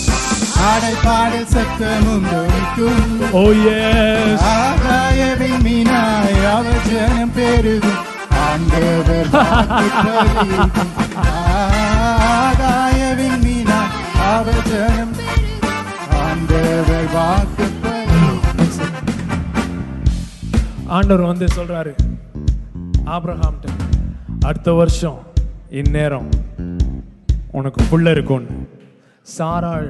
ஆடல் பாடல் சத்தமும் தொனிக்கும் ஓ எஸ் ஆகாயவின் மீனாய் அவர் ஜனம் பெருகும் ஆண்டவர் வாக்கு பலிக்கும். ஆகாயவின் மீனாய் அவர் ஜனம் ஆண்டவர் வாக்கு. ஆண்டவர் வந்து சொல்றாரு ஆபிரகாம்கிட்ட அடுத்த வருஷம் இந்நேரம் உனக்கு புள்ள இருக்கும்னு. சாராள்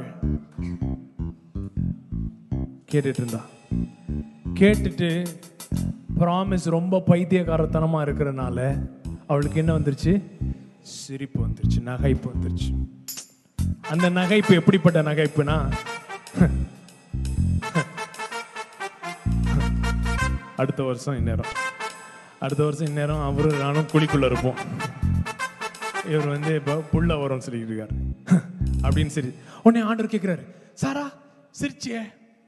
கேட்டுட்டு இருந்தா கேட்டுட்டு ப்ராமிஸ் ரொம்ப பைத்தியகாரத்தனமாக இருக்கிறனால அவளுக்கு என்ன வந்துருச்சு? சிரிப்பு வந்துருச்சு நகைப்பு வந்துருச்சு. அந்த நகைப்பு எப்படிப்பட்ட நகைப்புனா? அடுத்த வருஷம் இந்நேரம். அடுத்த வருஷம் இந்நேரம் அவரும் நானும் குழிக்குள்ளே இருப்போம். இவர் வந்து இப்போ புள்ள வரும்னு சொல்லிட்டு இருக்காரு. அப்படின்னு சரி. உடனே ஆண்டவர் கேட்குறாரு சாரா சிரிச்சியே?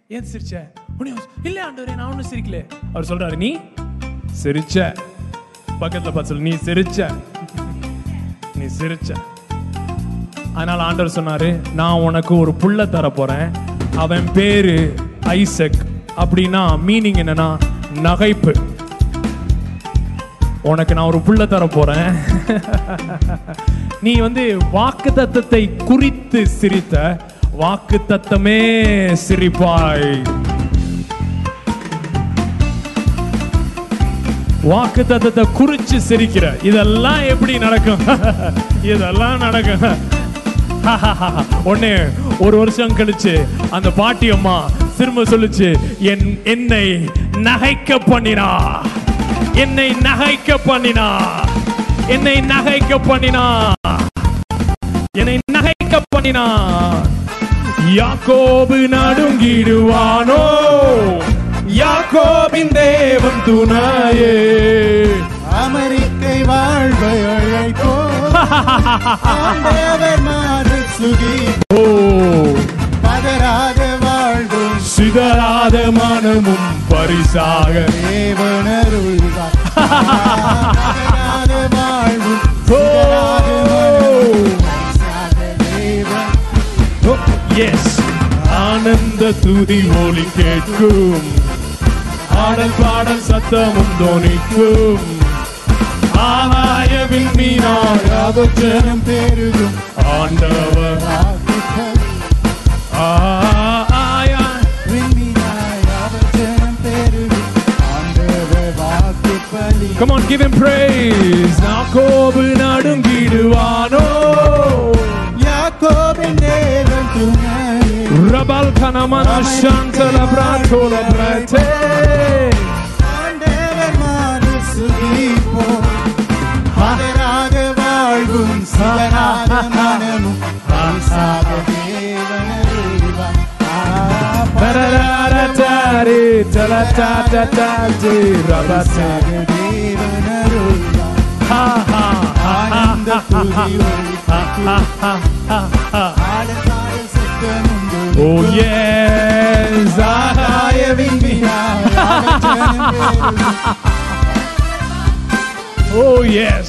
ஏன் சிரிச்ச? உடனே அவ, இல்ல ஆண்டவரே நான் ஒன்றும் சிரிக்கல. அவர் சொல்றாரு நீ சிரிச்ச. பக்கத்துல பார்த்து சொல்லு நீ சிரிச்ச. நீ சிரிச்ச. அதனால ஆண்டவர் சொன்னாரு நான் உனக்கு ஒரு புள்ள தர போறேன். அவன் பேரு ஐசக். அப்படின்னா மீனிங் என்னன்னா நகைப்பு. உனக்கு நான் ஒரு புள்ள தர போறேன். நீ வந்து வாக்கு தத்தத்தை குறித்து சிரித்த வாக்கு தத்தமே சிரிப்பாய். வாக்கு தத்தத்தை குறிச்சு சிரிக்கிற இதெல்லாம் எப்படி நடக்கும்? இதெல்லாம் நடக்கும். உடனே ஒரு வருஷம் கழிச்சு அந்த பாட்டி அம்மா திரும்ப சொல்லுச்சு என் என்னை நகைக்க பண்ணினா என்னை நகைக்க பண்ணினா. என்னை நகைக்க பண்ணினா என்னை நகைக்க பண்ணினா யாக்கோபு நடுங்கிடுவானோ? யாக்கோபின் தேவன் துணையே. அமெரிக்கை வாழ்வை அழைப்போ ஆண்டவர் மாறு சுகி. ஓ. பதறாத வாழ்வும். சிதறாத மனமும் பரிசாக. தேவனருள்வார். எஸ் ஆனந்த துதி ஒளி கேட்கும். பாடல் பாடல் சத்தமும் தோனிக்கும் ஆகாய விண்மீனாய் அவர் பெருகும் ஆண்டவர் Come on, give him praise. யாக்கோபு நடுங்கிடுவானோ யாக்கோபின் தேவன் துணையே ரபல் கனமன சந்தல பிராட்டோல பிரட்டே ஆண்டவர் மனசுகிப்போம் பதராக வாழ்வும் சிவனாக மனமும் பரிசாக Tari tala ta ta ta ti rabasagadi vanarulla ha ha ha ha ha ha ha ha ha Oh yes, I have Oh yes.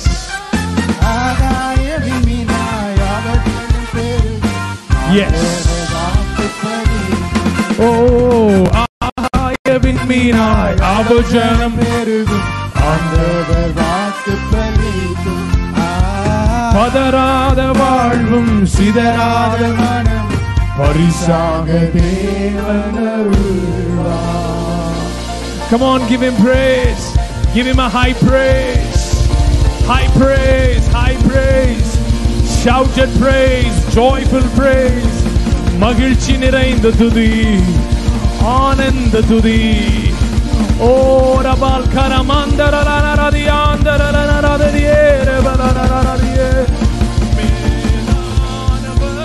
Yes. Oh. I விண்மீனாய் அவர் ஜனம் பெருகும் ஆண்டவர் வாக்கு பலிக்கும் பதறாத வாழ்வும் சிதறாத மனம் பரிசாக Come on, give him praise. Give him a high praise. High praise, high praise. Shouted praise, joyful praise. மகிழ்ச்சி நிறைந்த துதி ஆனந்த துதி. ஓ ரபால் கரமாந்தரரதியாந்தரரதியே ரபரரரதியே மேலானவர்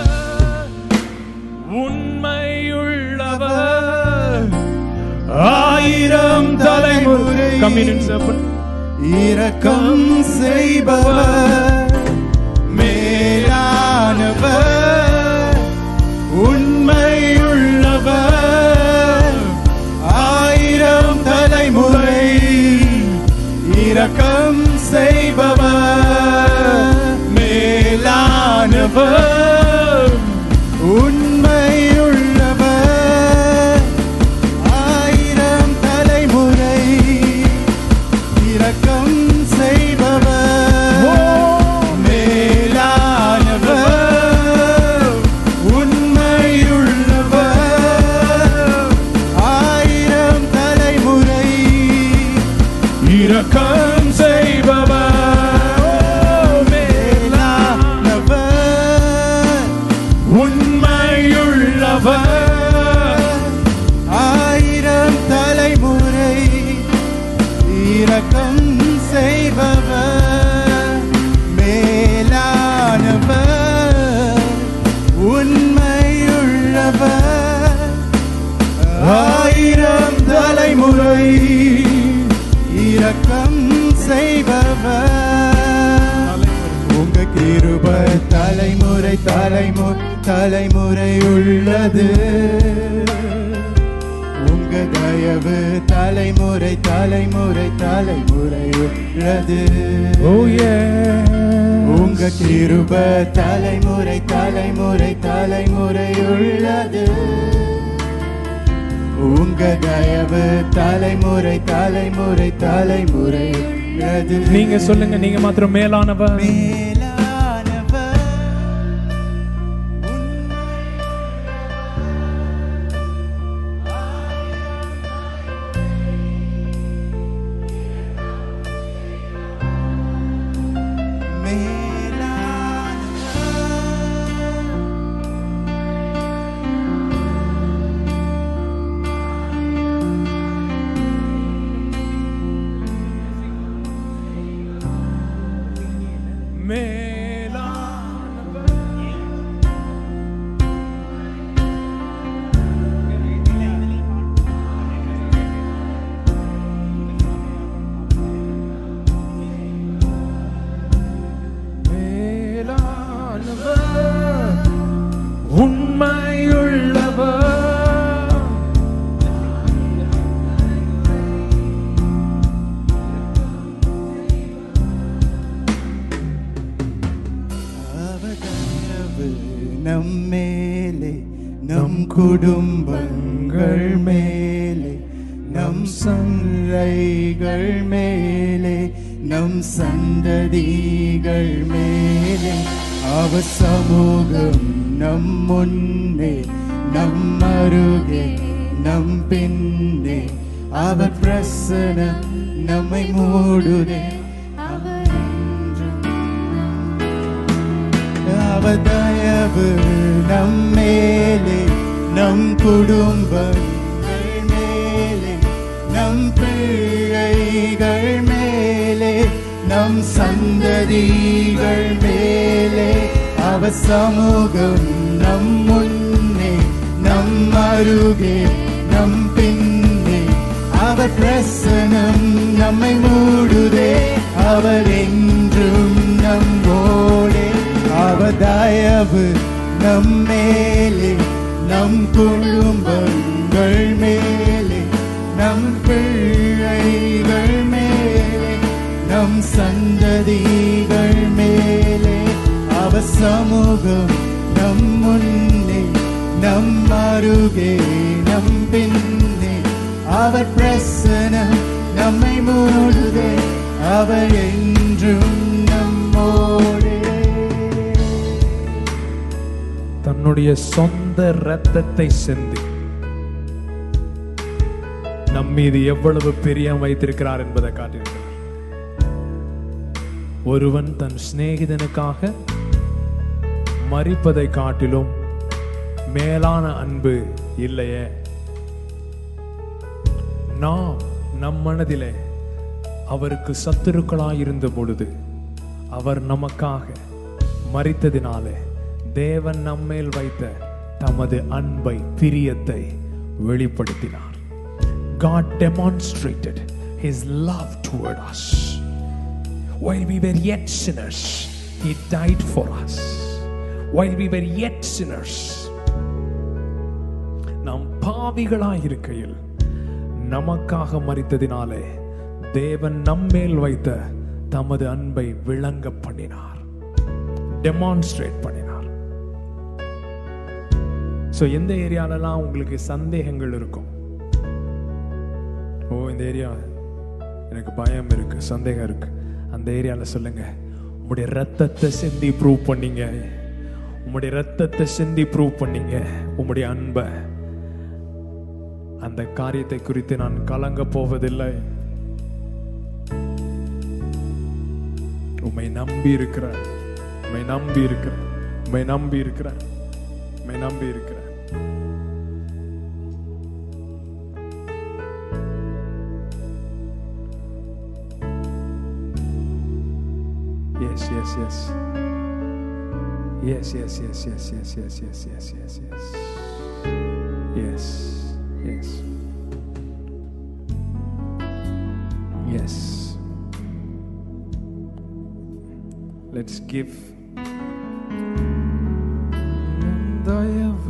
உண்மையுள்ளவர். ஆயிரம் தலைமுறை இரக்கம் செய்பவர். மேலானவர் இரக்கம் உள்ளது உங்க தயவு தலைமுறை தலைமுறை தலைமுறை உள்ளது. Oh. உங்க கிருப தலைமுறை தலைமுறை தலைமுறை உள்ளது. உங்க தயவு தலைமுறை தலைமுறை தலைமுறை நீங்க சொல்லுங்க நீங்க மாத்திரம் மேலானவர். ரத்தத்தை செந்தி. நம் மீது எவ்வளவு பிரியம் வைத்திருக்கிறார் என்பதை காட்டியிருக்கிறார். ஒருவன் தன் சிநேகிதனுக்காக மறிப்பதை காட்டிலும் மேலான அன்பு இல்லையே. நாம் நம் மனதிலே அவருக்கு சத்துருக்களாயிருந்த பொழுது அவர் நமக்காக மறித்ததினாலே தேவன் நம்மேல் வைத்த தமது அன்பை பிரியத்தை வெளிப்படுத்தினார் God demonstrated his love toward us. While we were yet sinners, he died for us. While we were yet sinners, நாம் பாவிகளாய் இருக்கையில் நமக்காக மறித்ததினாலே தேவன் நம்மேல் வைத்த தமது அன்பை விளங்க பண்ணினார் டெமான்ஸ்ட்ரேட் பண்ணினார் ஸோ எந்த ஏரியாலலாம் உங்களுக்கு சந்தேகங்கள் இருக்கும்? ஓ இந்த ஏரியா. எனக்கு பயம் இருக்கு சந்தேகம் இருக்கு. அந்த ஏரியாவில் சொல்லுங்க. உங்களுடைய ரத்தத்தை சிந்தி ப்ரூவ் பண்ணீங்க. உங்களுடைய ரத்தத்தை சிந்தி ப்ரூவ் பண்ணீங்க. உங்களுடைய அன்பை. அந்த காரியத்தை குறித்து நான் கலங்க போவதில்லை. உண்மை நம்பி இருக்கிறேன் உண்மை நம்பி இருக்கிறேன் உண்மை நம்பி இருக்கிறேன் உண்மை நம்பி இருக்கிறேன் yes, yes. Yes, yes, yes, yes, yes, yes, yes, yes, yes, yes. Yes, yes. Let's give. And I have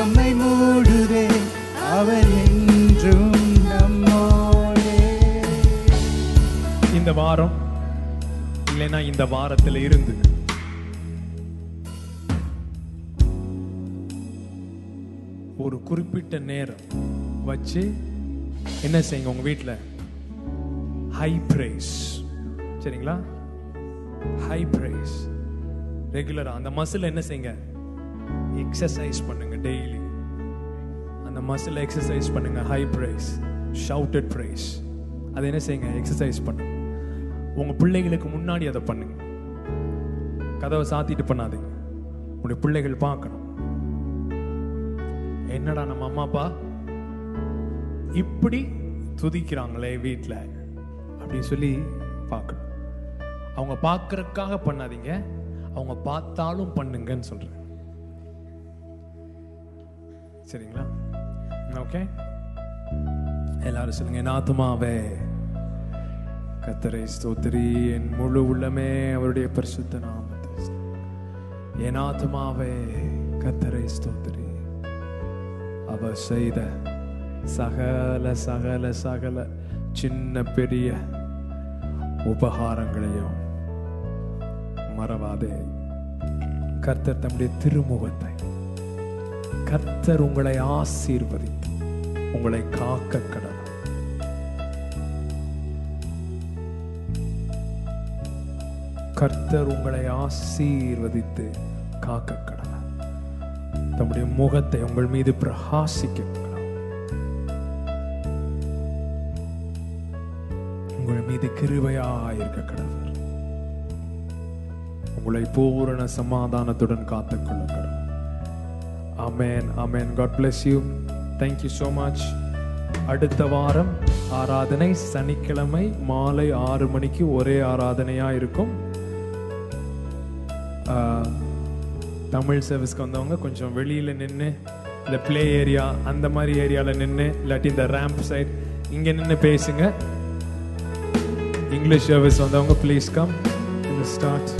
நம்மை மூடுதே அவர் என்றும் நம்மோடே. இந்த வாரம் இல்லைன்னா இந்த வாரத்தில் இருந்து ஒரு குறிப்பிட்ட நேரம் வச்சு என்ன செய்யுங்க உங்க வீட்டில் ஹை பிரைஸ் சரிங்களா? ஹை பிரைஸ் ரெகுலராக அந்த மசில் என்ன செய்யுங்க? எக்ஸசைஸ் பண்ணுங்க டெய்லி அந்த மசில் எக்ஸசைஸ் பண்ணுங்க ஹை ப்ரைஸ் ஷவுட்டட் ப்ரைஸ் அதை என்ன செய்யுங்க? எக்ஸசைஸ் பண்ணுங்க. உங்க பிள்ளைகளுக்கு முன்னாடி அதை பண்ணுங்க. கதவை சாத்திட்டு பண்ணாதீங்க. உங்களுடைய பிள்ளைகள் பார்க்கணும். என்னடா நம்ம அம்மா அப்பா? இப்படி துதிக்கிறாங்களே வீட்டில் அப்படின்னு சொல்லி பார்க்கணும். அவங்க பார்க்கறதுக்காக பண்ணாதீங்க. அவங்க பார்த்தாலும் பண்ணுங்கன்னு சொல்றேன். சரிங்களா? ஓகே எல்லாரும் சொல்லுங்க என் கத்தரை ஸ்தோத்திரி. என் முழு உள்ளமே அவருடைய பரிசுத்த நாமத்தை என் கத்தரை ஸ்தோத்திரி. அவர் செய்த சகல சகல சகல சின்ன பெரிய உபகாரங்களையும் மறவாதே. கர்த்தர் தம்முடைய திருமுகத்தை கர்த்தர் உங்களை ஆசீர்வதித்து உங்களை காக்க கடவுள் கர்த்தர் உங்களை ஆசீர்வதித்து காக்க கடவுள் தம்முடைய முகத்தை உங்கள் மீது பிரகாசிக்க உங்கள் மீது கிருபையாயிருக்க கடவுள் உங்களை பூரண சமாதானத்துடன் காத்துக்கொள்ள கடவுள் amen amen God bless you thank you so much அடுத்த வாரம் ஆராதனை சனிக்கிழமை மாலை ஆறு மணிக்கு ஒரே ஆராதனையாக இருக்கும். தமிழ் சர்வீஸ்க்கு வந்தவங்க கொஞ்சம் வெளியில் நின்று இந்த ப்ளே ஏரியா அந்த மாதிரி ஏரியாவில் நின்று இல்லாட்டி இந்த ரேம்ப் சைட் இங்கே நின்று பேசுங்க. இங்கிலீஷ் சர்வீஸ் வந்தவங்க ப்ளீஸ் கம் ஸ்டார்ட்